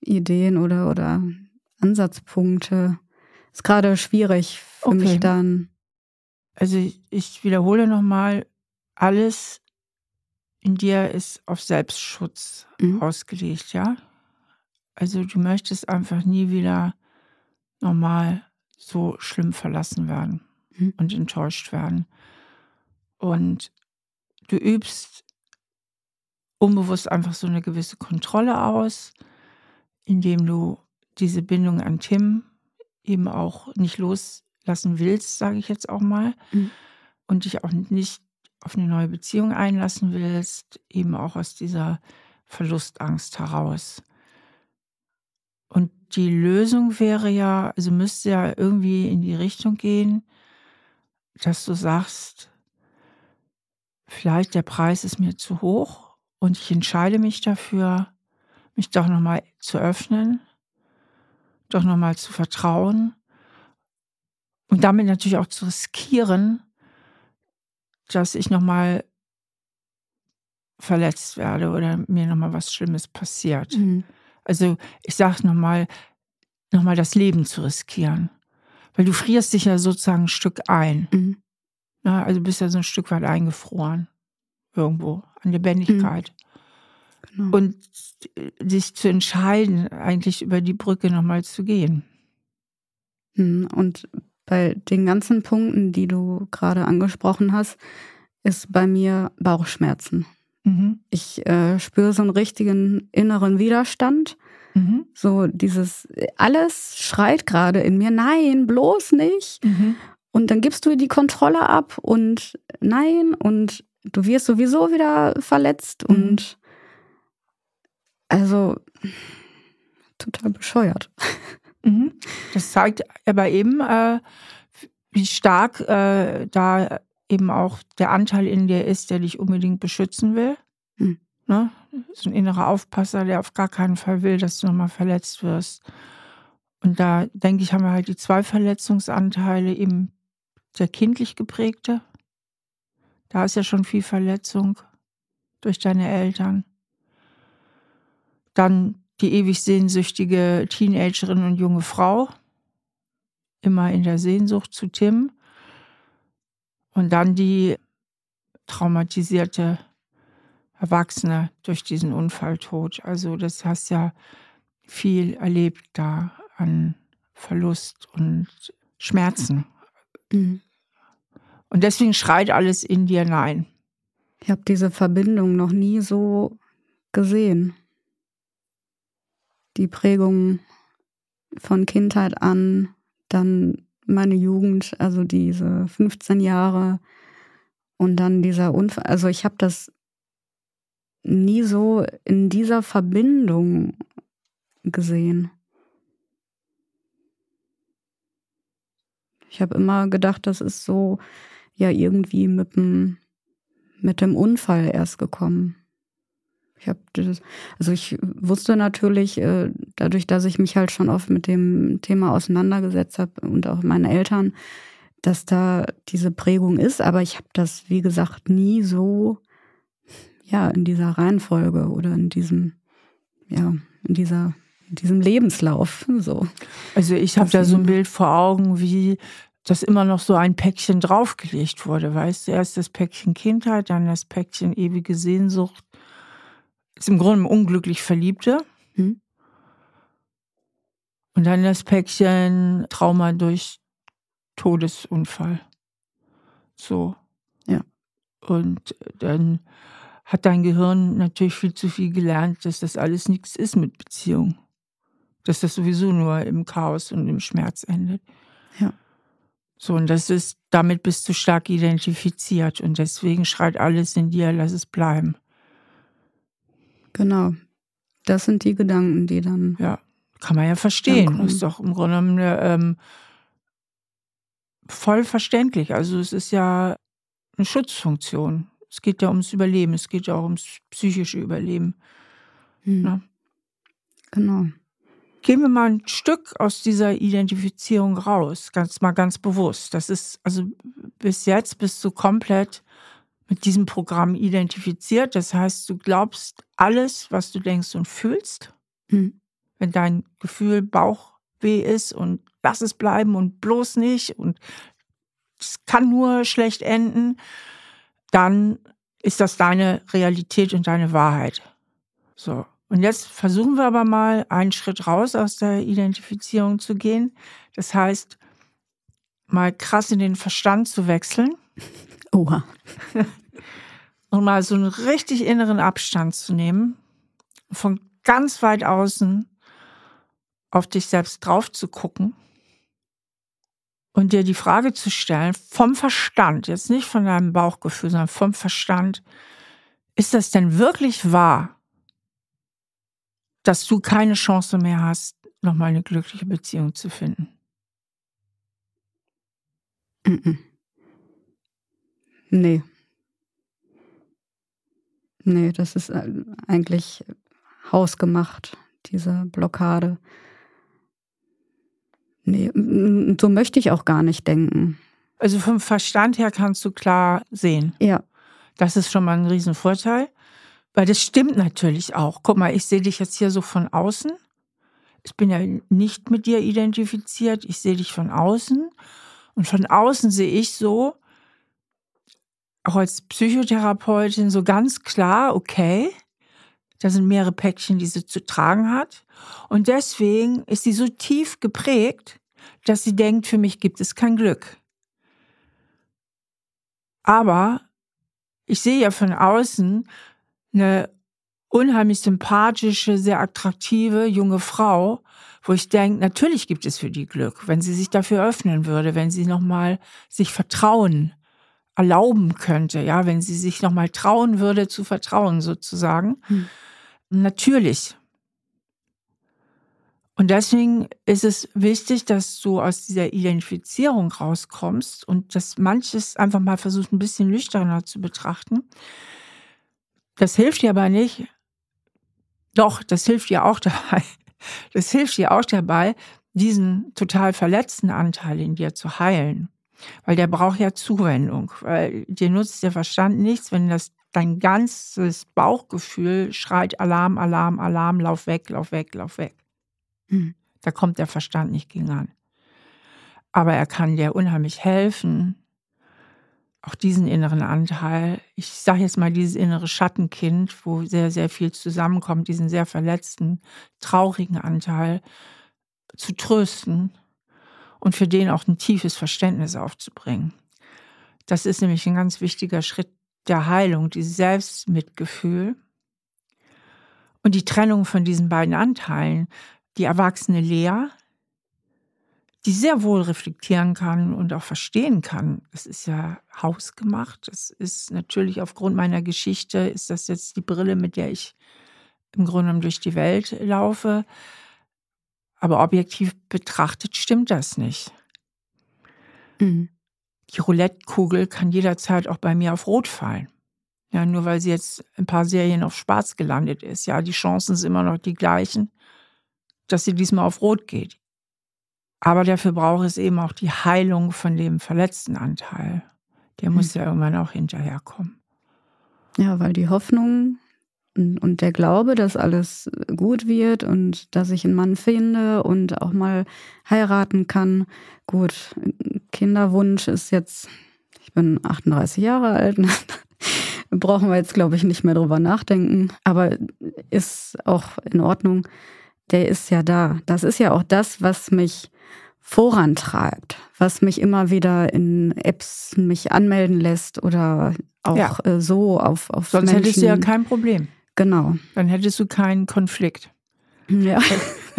Ideen oder, oder Ansatzpunkte. Ist gerade schwierig für okay. mich dann. Also ich, ich wiederhole nochmal, alles in dir ist auf Selbstschutz mhm. ausgelegt, ja? Also du möchtest einfach nie wieder normal so schlimm verlassen werden mhm. und enttäuscht werden. Und du übst unbewusst einfach so eine gewisse Kontrolle aus, indem du diese Bindung an Tim eben auch nicht loslassen willst, sage ich jetzt auch mal, mhm. und dich auch nicht auf eine neue Beziehung einlassen willst, eben auch aus dieser Verlustangst heraus. Die Lösung wäre ja, also müsste ja irgendwie in die Richtung gehen, dass du sagst, vielleicht der Preis ist mir zu hoch und ich entscheide mich dafür, mich doch nochmal zu öffnen, doch nochmal zu vertrauen und damit natürlich auch zu riskieren, dass ich nochmal verletzt werde oder mir nochmal was Schlimmes passiert. Mhm. Also ich sage nochmal, nochmal das Leben zu riskieren. Weil du frierst dich ja sozusagen ein Stück ein. Mhm. Na, also bist ja so ein Stück weit eingefroren. Irgendwo an Lebendigkeit. Mhm. Genau. Und sich zu entscheiden, eigentlich über die Brücke nochmal zu gehen. Mhm. Und bei den ganzen Punkten, die du gerade angesprochen hast, ist bei mir Bauchschmerzen. Mhm. Ich äh, spüre so einen richtigen inneren Widerstand. Mhm. So dieses, alles schreit gerade in mir, nein, bloß nicht. Mhm. Und dann gibst du die Kontrolle ab und nein, und du wirst sowieso wieder verletzt mhm. und also total bescheuert. Mhm. Das zeigt aber eben, äh, wie stark äh, da eben auch der Anteil in dir ist, der dich unbedingt beschützen will. Hm. Ne? So ein innerer Aufpasser, der auf gar keinen Fall will, dass du nochmal verletzt wirst. Und da denke ich, haben wir halt die zwei Verletzungsanteile, eben der kindlich geprägte. Da ist ja schon viel Verletzung durch deine Eltern. Dann die ewig sehnsüchtige Teenagerin und junge Frau, immer in der Sehnsucht zu Tim. Und dann die traumatisierte Erwachsene durch diesen Unfalltod. Also das hast ja viel erlebt da an Verlust und Schmerzen. Mhm. Und deswegen schreit alles in dir nein. Ich habe diese Verbindung noch nie so gesehen. Die Prägung von Kindheit an, dann meine Jugend, also diese 15 Jahre und dann dieser Unfall. Also ich habe das nie so in dieser Verbindung gesehen. Ich habe immer gedacht, das ist so, ja irgendwie mit dem, mit dem Unfall erst gekommen. Ich habe das, also ich wusste natürlich, äh, dadurch, dass ich mich halt schon oft mit dem Thema auseinandergesetzt habe und auch meine Eltern, dass da diese Prägung ist, aber ich habe das, wie gesagt, nie so, ja, in dieser Reihenfolge oder in diesem, ja, in dieser, in diesem Lebenslauf. So. Also ich habe da so ein Bild vor Augen, wie dass immer noch so ein Päckchen draufgelegt wurde, weißt du, erst das Päckchen Kindheit, dann das Päckchen ewige Sehnsucht, ist im Grunde unglücklich Verliebte. Hm. Und dann das Päckchen Trauma durch Todesunfall. So. Ja. Und dann hat dein Gehirn natürlich viel zu viel gelernt, dass das alles nichts ist mit Beziehung. Dass das sowieso nur im Chaos und im Schmerz endet. Ja. So, und das ist, damit bist du stark identifiziert und deswegen schreit alles in dir, lass es bleiben. Genau. Das sind die Gedanken, die dann. Ja, kann man ja verstehen. Ist doch im Grunde genommen ähm, voll verständlich. Also es ist ja eine Schutzfunktion. Es geht ja ums Überleben, es geht ja auch ums psychische Überleben. Hm. Ja? Genau. Gehen wir mal ein Stück aus dieser Identifizierung raus, ganz mal ganz bewusst. Das ist, also bis jetzt bist du komplett mit diesem Programm identifiziert. Das heißt, du glaubst alles, was du denkst und fühlst. Mhm. Wenn dein Gefühl Bauchweh ist und lass es bleiben und bloß nicht und es kann nur schlecht enden, dann ist das deine Realität und deine Wahrheit. So. Und jetzt versuchen wir aber mal einen Schritt raus aus der Identifizierung zu gehen. Das heißt, mal krass in den Verstand zu wechseln Oha. Und mal so einen richtig inneren Abstand zu nehmen, von ganz weit außen auf dich selbst drauf zu gucken und dir die Frage zu stellen, vom Verstand, jetzt nicht von deinem Bauchgefühl, sondern vom Verstand, ist das denn wirklich wahr, dass du keine Chance mehr hast, nochmal eine glückliche Beziehung zu finden? Mm -mm. Nee. Nee, das ist äh, eigentlich hausgemacht, diese Blockade. Nee, so möchte ich auch gar nicht denken. Also vom Verstand her kannst du klar sehen. Ja. Das ist schon mal ein Riesenvorteil. Weil das stimmt natürlich auch. Guck mal, ich sehe dich jetzt hier so von außen. Ich bin ja nicht mit dir identifiziert. Ich sehe dich von außen. Und von außen sehe ich so, auch als Psychotherapeutin so ganz klar, okay, da sind mehrere Päckchen, die sie zu tragen hat. Und deswegen ist sie so tief geprägt, dass sie denkt, für mich gibt es kein Glück. Aber ich sehe ja von außen eine unheimlich sympathische, sehr attraktive junge Frau, wo ich denke, natürlich gibt es für die Glück, wenn sie sich dafür öffnen würde, wenn sie nochmal sich vertrauen erlauben könnte, ja, wenn sie sich nochmal trauen würde zu vertrauen, sozusagen. Hm. Natürlich. Und deswegen ist es wichtig, dass du aus dieser Identifizierung rauskommst und dass manches einfach mal versucht, ein bisschen nüchterner zu betrachten. Das hilft dir aber nicht. Doch, das hilft dir auch dabei. Das hilft dir auch dabei, diesen total verletzten Anteil in dir zu heilen. Weil der braucht ja Zuwendung. Weil dir nutzt der Verstand nichts, wenn das dein ganzes Bauchgefühl schreit Alarm, Alarm, Alarm, lauf weg, lauf weg, lauf weg. Hm. Da kommt der Verstand nicht gegen an. Aber er kann dir unheimlich helfen, auch diesen inneren Anteil, ich sage jetzt mal dieses innere Schattenkind, wo sehr, sehr viel zusammenkommt, diesen sehr verletzten, traurigen Anteil zu trösten und für den auch ein tiefes Verständnis aufzubringen. Das ist nämlich ein ganz wichtiger Schritt der Heilung, dieses Selbstmitgefühl und die Trennung von diesen beiden Anteilen. Die erwachsene Lea, die sehr wohl reflektieren kann und auch verstehen kann. Das ist ja hausgemacht. Das ist natürlich aufgrund meiner Geschichte, ist das jetzt die Brille, mit der ich im Grunde durch die Welt laufe. Aber objektiv betrachtet stimmt das nicht. Mhm. die Roulette-Kugel kann jederzeit auch bei mir auf Rot fallen. Ja, nur weil sie jetzt ein paar Serien auf Schwarz gelandet ist. Ja, die Chancen sind immer noch die gleichen, dass sie diesmal auf Rot geht. Aber dafür braucht es eben auch die Heilung von dem verletzten Anteil. Der muss hm. ja irgendwann auch hinterherkommen. Ja, weil die Hoffnung und der Glaube, dass alles gut wird und dass ich einen Mann finde und auch mal heiraten kann. Gut, Kinderwunsch ist jetzt, ich bin 38 Jahre alt, brauchen wir jetzt, glaube ich, nicht mehr drüber nachdenken. Aber ist auch in Ordnung. Der ist ja da. Das ist ja auch das, was mich vorantreibt, was mich immer wieder in Apps mich anmelden lässt oder auch ja. Äh, so auf, auf Sonst Menschen. hättest du ja kein Problem. Genau. Dann hättest du keinen Konflikt. Ja.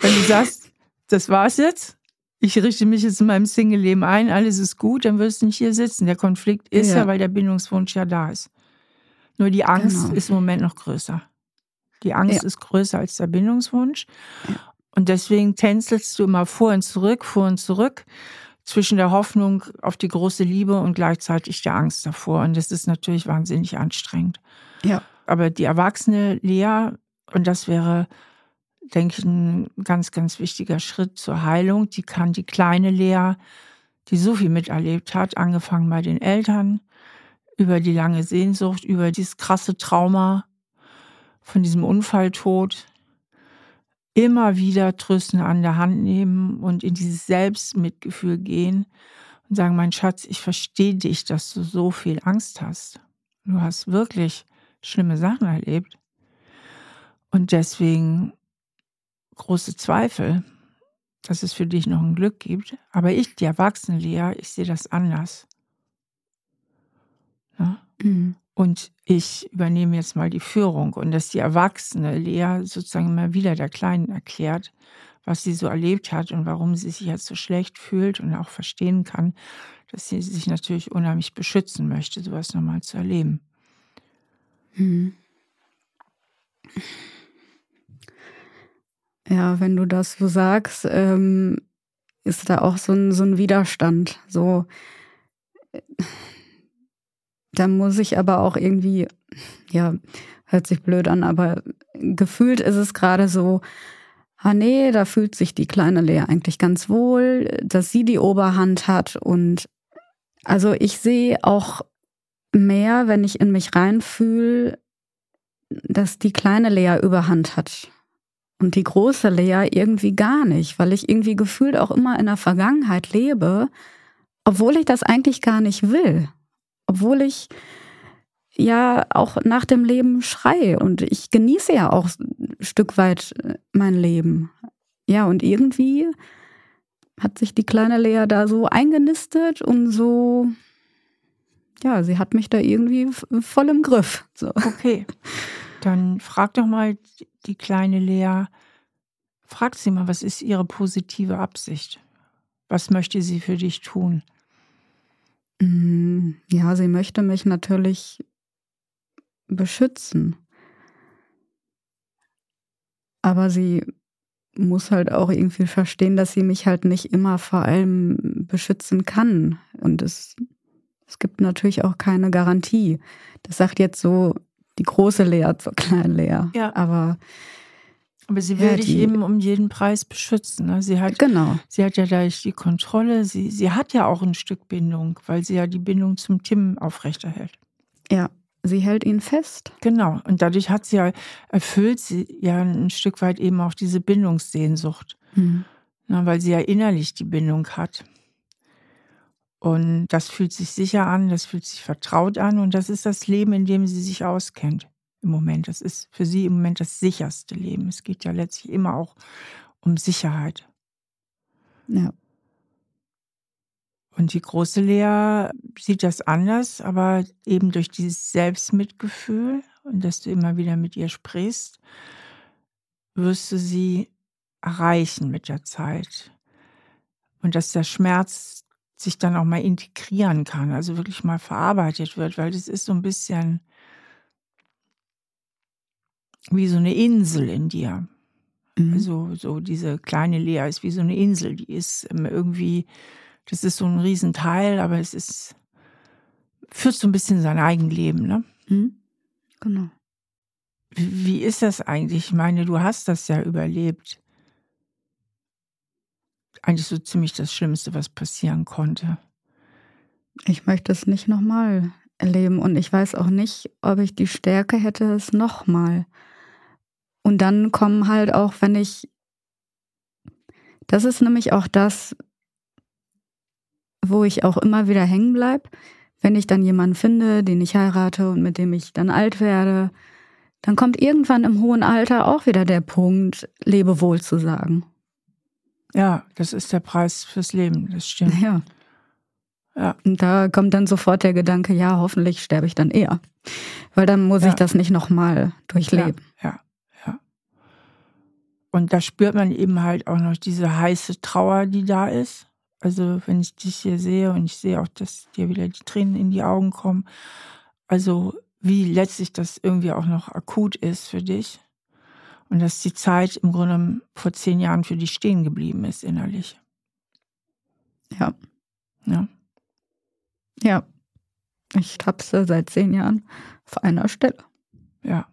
Wenn du sagst, das war's jetzt, ich richte mich jetzt in meinem Single-Leben ein, alles ist gut, dann wirst du nicht hier sitzen. Der Konflikt ist ja, ja weil der Bindungswunsch ja da ist. Nur die Angst genau. ist im Moment noch größer. Die Angst ja. ist größer als der Bindungswunsch. Ja. Und deswegen tänzelst du immer vor und zurück, vor und zurück zwischen der Hoffnung auf die große Liebe und gleichzeitig der Angst davor. Und das ist natürlich wahnsinnig anstrengend. Ja. Aber die erwachsene Lea, und das wäre, denke ich, ein ganz, ganz wichtiger Schritt zur Heilung, die kann die kleine Lea, die so viel miterlebt hat, angefangen bei den Eltern, über die lange Sehnsucht, über dieses krasse Trauma von diesem Unfalltod, immer wieder Trösten an der Hand nehmen und in dieses Selbstmitgefühl gehen und sagen, mein Schatz, ich verstehe dich, dass du so viel Angst hast. Du hast wirklich schlimme Sachen erlebt. Und deswegen große Zweifel, dass es für dich noch ein Glück gibt. Aber ich, die erwachsene Lea, ich sehe das anders. Ja? Mhm. Und ich übernehme jetzt mal die Führung und dass die erwachsene Lea sozusagen immer wieder der Kleinen erklärt, was sie so erlebt hat und warum sie sich jetzt so schlecht fühlt und auch verstehen kann, dass sie sich natürlich unheimlich beschützen möchte, sowas nochmal zu erleben. Mhm. Ja, wenn du das so sagst, ähm, ist da auch so ein, so ein Widerstand. So, da muss ich aber auch irgendwie, ja, hört sich blöd an, aber gefühlt ist es gerade so, ah nee, da fühlt sich die kleine Lea eigentlich ganz wohl, dass sie die Oberhand hat und also ich sehe auch mehr, wenn ich in mich reinfühle, dass die kleine Lea Überhand hat. Und die große Lea irgendwie gar nicht, weil ich irgendwie gefühlt auch immer in der Vergangenheit lebe, obwohl ich das eigentlich gar nicht will. Obwohl ich ja auch nach dem Leben schreie und ich genieße ja auch ein Stück weit mein Leben. Ja, und irgendwie hat sich die kleine Lea da so eingenistet und so ja, sie hat mich da irgendwie voll im Griff. So. Okay. Dann frag doch mal die kleine Lea, frag sie mal, was ist ihre positive Absicht? Was möchte sie für dich tun? Mm, ja, sie möchte mich natürlich beschützen. Aber sie muss halt auch irgendwie verstehen, dass sie mich halt nicht immer vor allem beschützen kann. Und es es gibt natürlich auch keine Garantie. Das sagt jetzt so die große Lea zur kleinen Lea. Ja. Aber aber sie will ja, dich eben um jeden Preis beschützen. Ne? Sie hat, genau. sie hat ja da die Kontrolle. Sie, sie hat ja auch ein Stück Bindung, weil sie ja die Bindung zum Tim aufrechterhält. Ja, sie hält ihn fest. Genau. Und dadurch hat sie ja, erfüllt sie ja ein Stück weit eben auch diese Bindungssehnsucht. Mhm. Na, weil sie ja innerlich die Bindung hat. Und das fühlt sich sicher an, das fühlt sich vertraut an und das ist das Leben, in dem sie sich auskennt im Moment. Das ist für sie im Moment das sicherste Leben. Es geht ja letztlich immer auch um Sicherheit. Ja. Und die große Lea sieht das anders, aber eben durch dieses Selbstmitgefühl und dass du immer wieder mit ihr sprichst, wirst du sie erreichen mit der Zeit. Und dass der Schmerz sich dann auch mal integrieren kann, also wirklich mal verarbeitet wird, weil das ist so ein bisschen wie so eine Insel in dir. Mhm. Also so diese kleine Lea ist wie so eine Insel, die ist ähm, irgendwie das ist so ein Riesenteil, aber es ist, führt so ein bisschen sein eigenes Leben, ne? Mhm. Genau. Wie, wie ist das eigentlich? Ich meine, du hast das ja überlebt. Eigentlich so ziemlich das Schlimmste, was passieren konnte. Ich möchte es nicht nochmal erleben und ich weiß auch nicht, ob ich die Stärke hätte, es nochmal. Und dann kommen halt auch, wenn ich, das ist nämlich auch das, wo ich auch immer wieder hängen bleibe, wenn ich dann jemanden finde, den ich heirate und mit dem ich dann alt werde, dann kommt irgendwann im hohen Alter auch wieder der Punkt, Lebewohl zu sagen. Ja, das ist der Preis fürs Leben, das stimmt. Ja. Ja. Und da kommt dann sofort der Gedanke, ja, hoffentlich sterbe ich dann eher. Weil dann muss ja. ich das nicht nochmal durchleben. Ja, ja, ja. Und da spürt man eben halt auch noch diese heiße Trauer, die da ist. Also wenn ich dich hier sehe und ich sehe auch, dass dir wieder die Tränen in die Augen kommen. Also wie letztlich das irgendwie auch noch akut ist für dich. Und dass die Zeit im Grunde vor zehn Jahren für dich stehen geblieben ist innerlich. Ja. Ja. Ja. Ich tapse seit zehn Jahren auf einer Stelle. Ja.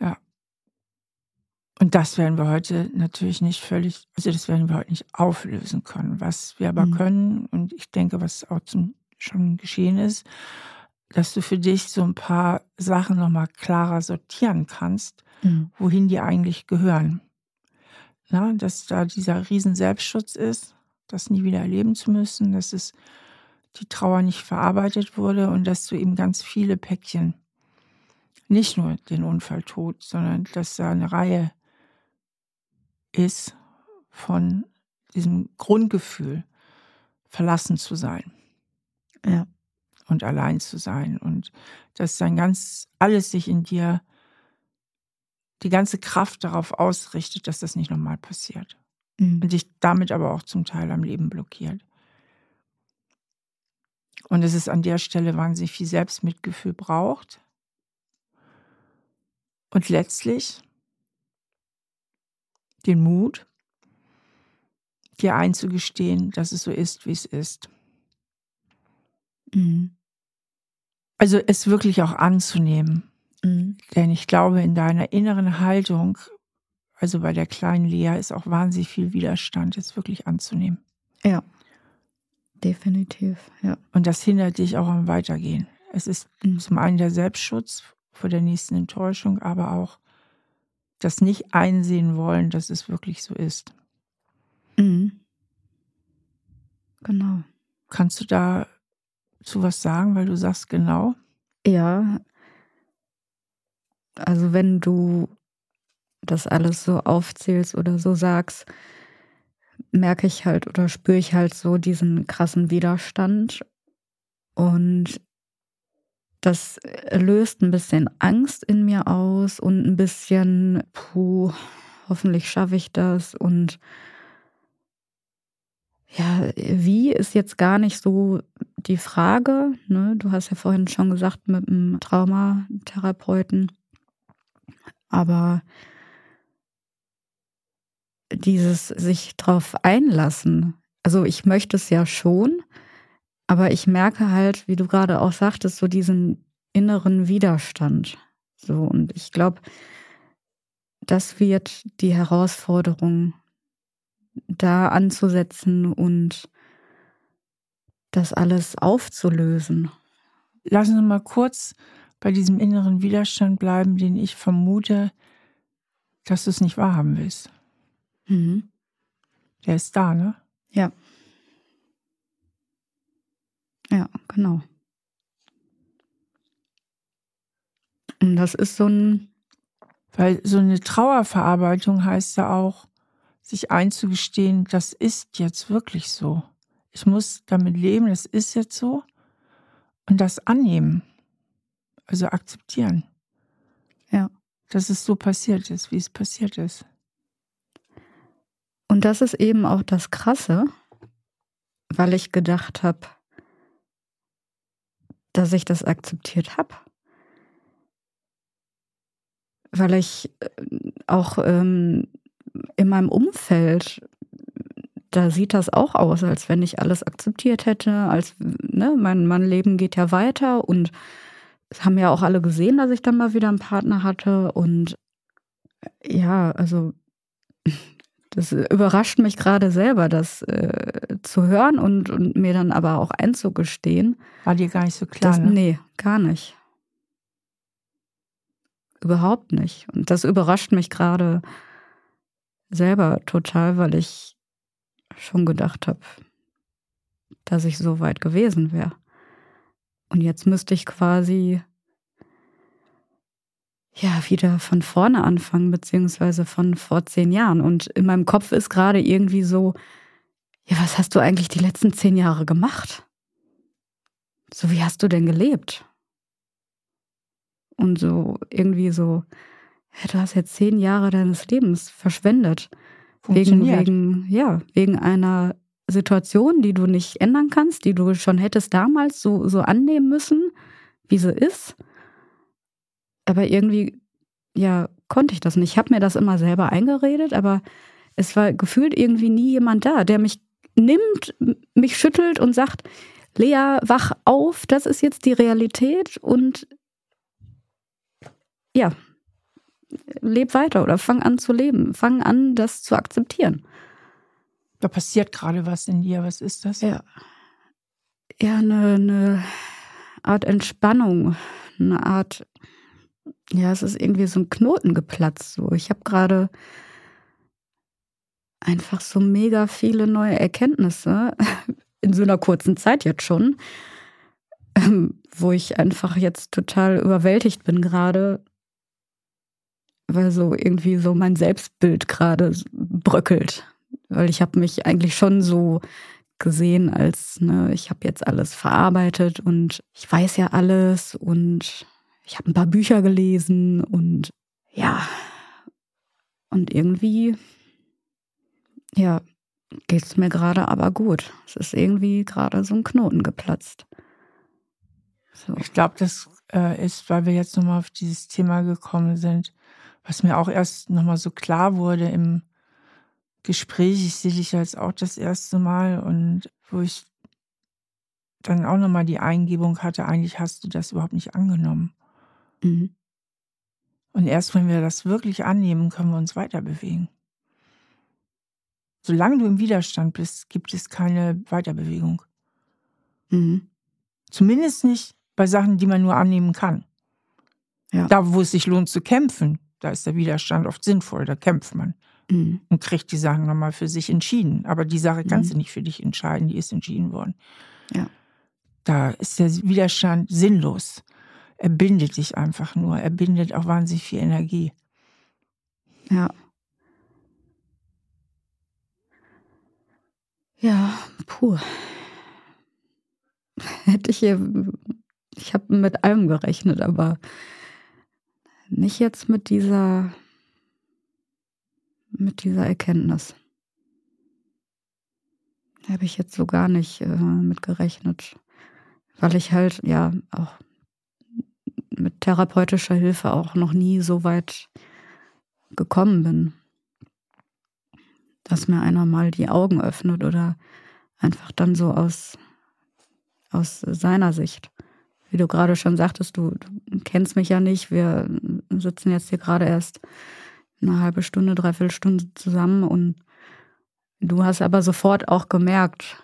Ja. Und das werden wir heute natürlich nicht völlig, also das werden wir heute nicht auflösen können. Was wir aber mhm. können, und ich denke, was auch zum, schon geschehen ist, dass du für dich so ein paar Sachen nochmal klarer sortieren kannst, mhm. wohin die eigentlich gehören. Na, dass da dieser riesen Selbstschutz ist, das nie wieder erleben zu müssen, dass es die Trauer nicht verarbeitet wurde und dass du eben ganz viele Päckchen, nicht nur den Unfalltod, sondern dass da eine Reihe ist von diesem Grundgefühl, verlassen zu sein. Ja und allein zu sein und dass dann ganz alles sich in dir, die ganze Kraft darauf ausrichtet, dass das nicht nochmal passiert. Mhm. Und dich damit aber auch zum Teil am Leben blockiert. Und es an der Stelle wahnsinnig viel Selbstmitgefühl braucht. Und letztlich den Mut, dir einzugestehen, dass es so ist, wie es ist. Mhm. Also es wirklich auch anzunehmen. Mhm. Denn ich glaube, in deiner inneren Haltung, also bei der kleinen Lea, ist auch wahnsinnig viel Widerstand, es wirklich anzunehmen. Ja, definitiv, ja. Und das hindert dich auch am Weitergehen. Es ist mhm. zum einen der Selbstschutz vor der nächsten Enttäuschung, aber auch das nicht einsehen wollen, dass es wirklich so ist. Mhm. Genau. Kannst du da zu was sagen, weil du sagst genau? Ja. Also wenn du das alles so aufzählst oder so sagst, merke ich halt oder spüre ich halt so diesen krassen Widerstand. Und das löst ein bisschen Angst in mir aus und ein bisschen, puh, hoffentlich schaffe ich das. Und ja, wie ist jetzt gar nicht so die Frage. Ne? Du hast ja vorhin schon gesagt mit einem Traumatherapeuten. Aber dieses sich drauf einlassen, also ich möchte es ja schon, aber ich merke halt, wie du gerade auch sagtest, so diesen inneren Widerstand. So, und ich glaube, das wird die Herausforderung da anzusetzen und das alles aufzulösen. Lassen Sie mal kurz bei diesem inneren Widerstand bleiben, den ich vermute, dass du es nicht wahrhaben willst. Mhm. Der ist da, ne? Ja. Ja, genau. Und das ist so ein. Weil so eine Trauerverarbeitung heißt ja auch, sich einzugestehen, das ist jetzt wirklich so. Ich muss damit leben, das ist jetzt so. Und das annehmen. Also akzeptieren. Ja. Dass es so passiert ist, wie es passiert ist. Und das ist eben auch das Krasse, weil ich gedacht habe, dass ich das akzeptiert habe. Weil ich äh, auch ähm, in meinem Umfeld da sieht das auch aus, als wenn ich alles akzeptiert hätte, als ne, mein, mein Leben geht ja weiter und es haben ja auch alle gesehen, dass ich dann mal wieder einen Partner hatte und ja, also das überrascht mich gerade selber, das äh, zu hören und, und mir dann aber auch einzugestehen. War dir gar nicht so klar? Das, ne? Nee, gar nicht. Überhaupt nicht. Und das überrascht mich gerade selber total, weil ich schon gedacht habe, dass ich so weit gewesen wäre. Und jetzt müsste ich quasi ja wieder von vorne anfangen, beziehungsweise von vor zehn Jahren. Und in meinem Kopf ist gerade irgendwie so, ja, was hast du eigentlich die letzten zehn Jahre gemacht? So, wie hast du denn gelebt? Und so irgendwie so, ja, du hast jetzt zehn Jahre deines Lebens verschwendet. Wegen, wegen, ja, wegen einer Situation, die du nicht ändern kannst, die du schon hättest damals so, so annehmen müssen, wie sie ist. Aber irgendwie, ja, konnte ich das nicht. Ich habe mir das immer selber eingeredet, aber es war gefühlt irgendwie nie jemand da, der mich nimmt, mich schüttelt und sagt, Lea, wach auf, das ist jetzt die Realität und ja, leb weiter oder fang an zu leben. Fang an, das zu akzeptieren. Da passiert gerade was in dir. Was ist das? Ja. Ja, eine, eine Art Entspannung, eine Art, ja, es ist irgendwie so ein Knoten geplatzt. So. Ich habe gerade einfach so mega viele neue Erkenntnisse in so einer kurzen Zeit jetzt schon, ähm, wo ich einfach jetzt total überwältigt bin gerade, weil so irgendwie so mein Selbstbild gerade bröckelt. Weil ich habe mich eigentlich schon so gesehen als, ne, ich habe jetzt alles verarbeitet und ich weiß ja alles und ich habe ein paar Bücher gelesen und ja, und irgendwie, ja, geht es mir gerade aber gut. Es ist irgendwie gerade so ein Knoten geplatzt. So. Ich glaube, das äh, ist, weil wir jetzt nochmal auf dieses Thema gekommen sind, was mir auch erst nochmal so klar wurde im Gespräch, ich sehe dich jetzt auch das erste Mal und wo ich dann auch nochmal die Eingebung hatte, eigentlich hast du das überhaupt nicht angenommen. Mhm. Und erst wenn wir das wirklich annehmen, können wir uns weiter bewegen. Solange du im Widerstand bist, gibt es keine Weiterbewegung. Mhm. Zumindest nicht bei Sachen, die man nur annehmen kann. Ja. Da, wo es sich lohnt zu kämpfen, da ist der Widerstand oft sinnvoll, da kämpft man mhm. und kriegt die Sachen nochmal für sich entschieden. Aber die Sache kannst mhm. du nicht für dich entscheiden, die ist entschieden worden. Ja. Da ist der Widerstand sinnlos. Er bindet dich einfach nur. Er bindet auch wahnsinnig viel Energie. Ja. Ja, puh. Hätte ich hier, ich habe mit allem gerechnet, aber nicht jetzt mit dieser, mit dieser Erkenntnis. Habe ich jetzt so gar nicht äh, mit gerechnet, weil ich halt ja auch mit therapeutischer Hilfe auch noch nie so weit gekommen bin, dass mir einer mal die Augen öffnet oder einfach dann so aus, aus seiner Sicht wie du gerade schon sagtest, du, du, kennst mich ja nicht. Wir sitzen jetzt hier gerade erst eine halbe Stunde, dreiviertel Stunde zusammen und du hast aber sofort auch gemerkt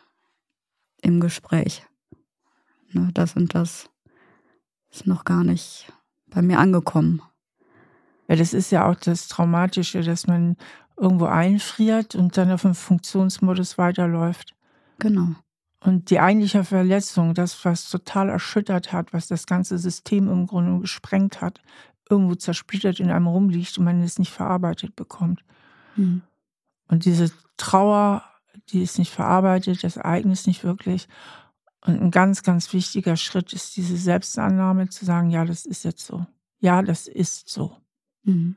im Gespräch, ne, das und das ist noch gar nicht bei mir angekommen. Ja, das ist ja auch das Traumatische, dass man irgendwo einfriert und dann auf dem Funktionsmodus weiterläuft. Genau. Und die eigentliche Verletzung, das, was total erschüttert hat, was das ganze System im Grunde gesprengt hat, irgendwo zersplittert in einem rumliegt und man es nicht verarbeitet bekommt. Mhm. Und diese Trauer, die ist nicht verarbeitet, das Ereignis nicht wirklich. Und ein ganz, ganz wichtiger Schritt ist diese Selbstannahme zu sagen, ja, das ist jetzt so. Ja, das ist so. Mhm.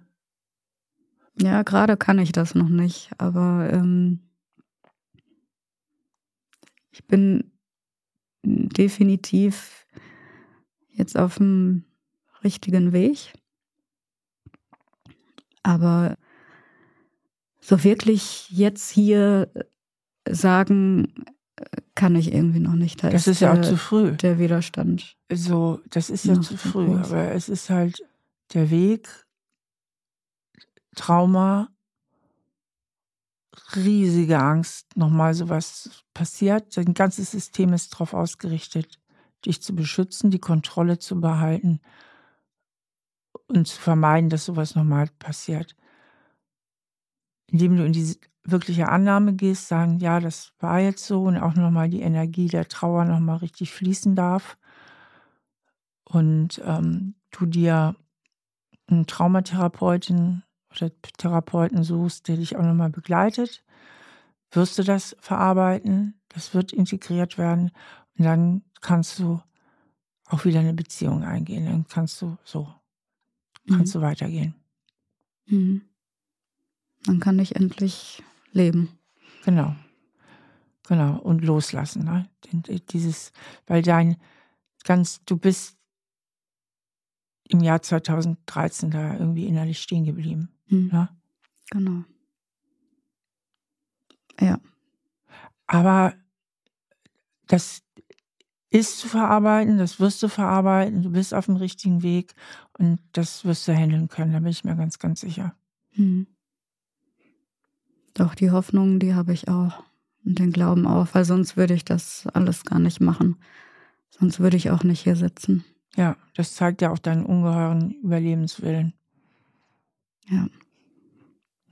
Ja, gerade kann ich das noch nicht, aber ähm, ich bin definitiv jetzt auf dem richtigen Weg. Aber so wirklich jetzt hier sagen kann ich irgendwie noch nicht. Da das ist, ja auch zu früh. Der Widerstand. So, das ist ja zu früh, groß. aber es ist halt der Weg, Trauma, riesige Angst, nochmal sowas passiert. Dein ganzes System ist darauf ausgerichtet, dich zu beschützen, die Kontrolle zu behalten und zu vermeiden, dass sowas nochmal passiert. Indem du in diese wirkliche Annahme gehst, sagen, ja, das war jetzt so und auch nochmal die Energie der Trauer nochmal richtig fließen darf und ähm, du dir einen Traumatherapeutin oder Therapeuten suchst, der dich auch nochmal begleitet, wirst du das verarbeiten, das wird integriert werden und dann kannst du auch wieder eine Beziehung eingehen. Dann kannst du so, kannst mhm. du weitergehen. Mhm. Dann kann ich endlich leben. Genau. Genau. Und loslassen. Ne? Dieses, weil dein ganz, du bist im Jahr 2013 da irgendwie innerlich stehen geblieben. Mhm. Ne? Genau. Ja. Aber das ist zu verarbeiten, das wirst du verarbeiten, du bist auf dem richtigen Weg und das wirst du handeln können, da bin ich mir ganz, ganz sicher. Mhm. Doch, die Hoffnung, die habe ich auch. Und den Glauben auch, weil sonst würde ich das alles gar nicht machen. Sonst würde ich auch nicht hier sitzen. Ja, das zeigt ja auch deinen ungeheuren Überlebenswillen. Ja.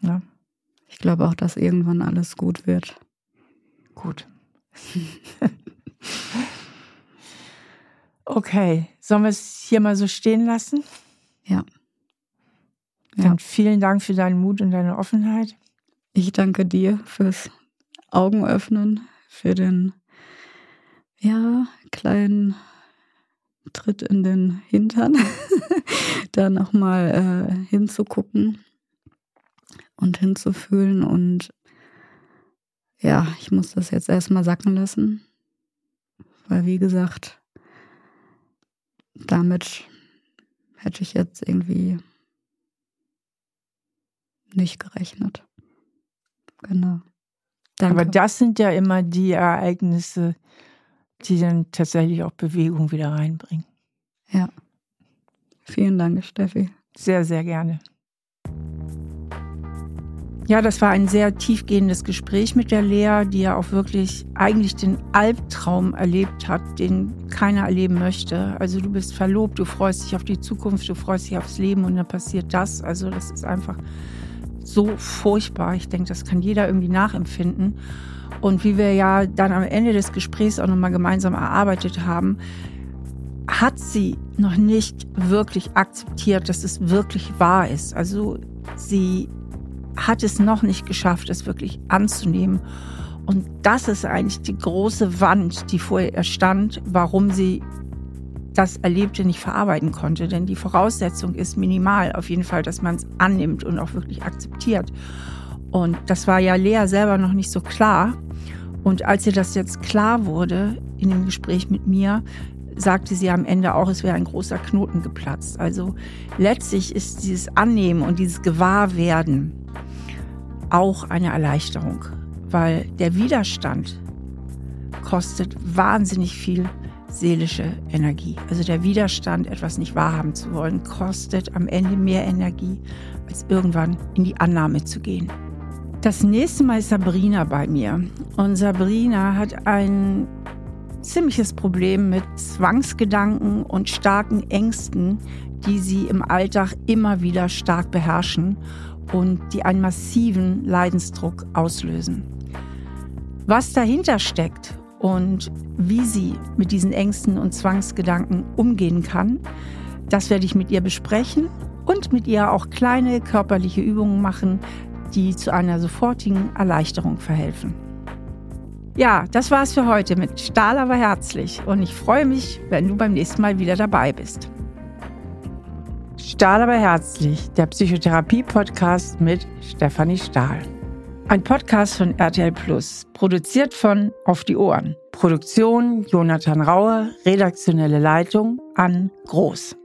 ja. Ich glaube auch, dass irgendwann alles gut wird. Gut. okay, sollen wir es hier mal so stehen lassen? Ja. Dann ja. vielen Dank für deinen Mut und deine Offenheit. Ich danke dir fürs Augenöffnen, für den ja, kleinen Tritt in den Hintern, da nochmal äh, hinzugucken und hinzufühlen. Und ja, ich muss das jetzt erstmal sacken lassen, weil wie gesagt, damit hätte ich jetzt irgendwie nicht gerechnet. Genau. Danke. Aber das sind ja immer die Ereignisse, die dann tatsächlich auch Bewegung wieder reinbringen. Ja. Vielen Dank, Steffi. Sehr, sehr gerne. Ja, das war ein sehr tiefgehendes Gespräch mit der Lea, die ja auch wirklich eigentlich den Albtraum erlebt hat, den keiner erleben möchte. Also du bist verlobt, du freust dich auf die Zukunft, du freust dich aufs Leben und dann passiert das. Also das ist einfach so furchtbar. Ich denke, das kann jeder irgendwie nachempfinden. Und wie wir ja dann am Ende des Gesprächs auch nochmal gemeinsam erarbeitet haben, hat sie noch nicht wirklich akzeptiert, dass es wirklich wahr ist. Also sie hat es noch nicht geschafft, es wirklich anzunehmen. Und das ist eigentlich die große Wand, die vor ihr stand, warum sie das Erlebte nicht verarbeiten konnte. Denn die Voraussetzung ist minimal, auf jeden Fall, dass man es annimmt und auch wirklich akzeptiert. Und das war ja Lea selber noch nicht so klar. Und als ihr das jetzt klar wurde in dem Gespräch mit mir, sagte sie am Ende auch, es wäre ein großer Knoten geplatzt. Also letztlich ist dieses Annehmen und dieses Gewahrwerden auch eine Erleichterung, weil der Widerstand kostet wahnsinnig viel seelische Energie. Also der Widerstand, etwas nicht wahrhaben zu wollen, kostet am Ende mehr Energie, als irgendwann in die Annahme zu gehen. Das nächste Mal ist Sabrina bei mir. Und Sabrina hat ein ziemliches Problem mit Zwangsgedanken und starken Ängsten, die sie im Alltag immer wieder stark beherrschen und die einen massiven Leidensdruck auslösen. Was dahinter steckt und wie sie mit diesen Ängsten und Zwangsgedanken umgehen kann, das werde ich mit ihr besprechen und mit ihr auch kleine körperliche Übungen machen, die zu einer sofortigen Erleichterung verhelfen. Ja, das war's für heute mit Stahl aber herzlich und ich freue mich, wenn du beim nächsten Mal wieder dabei bist. Stahl aber herzlich, der Psychotherapie-Podcast mit Stefanie Stahl. Ein Podcast von RTL Plus, produziert von Auf die Ohren. Produktion Jonathan Raue, redaktionelle Leitung an Groß.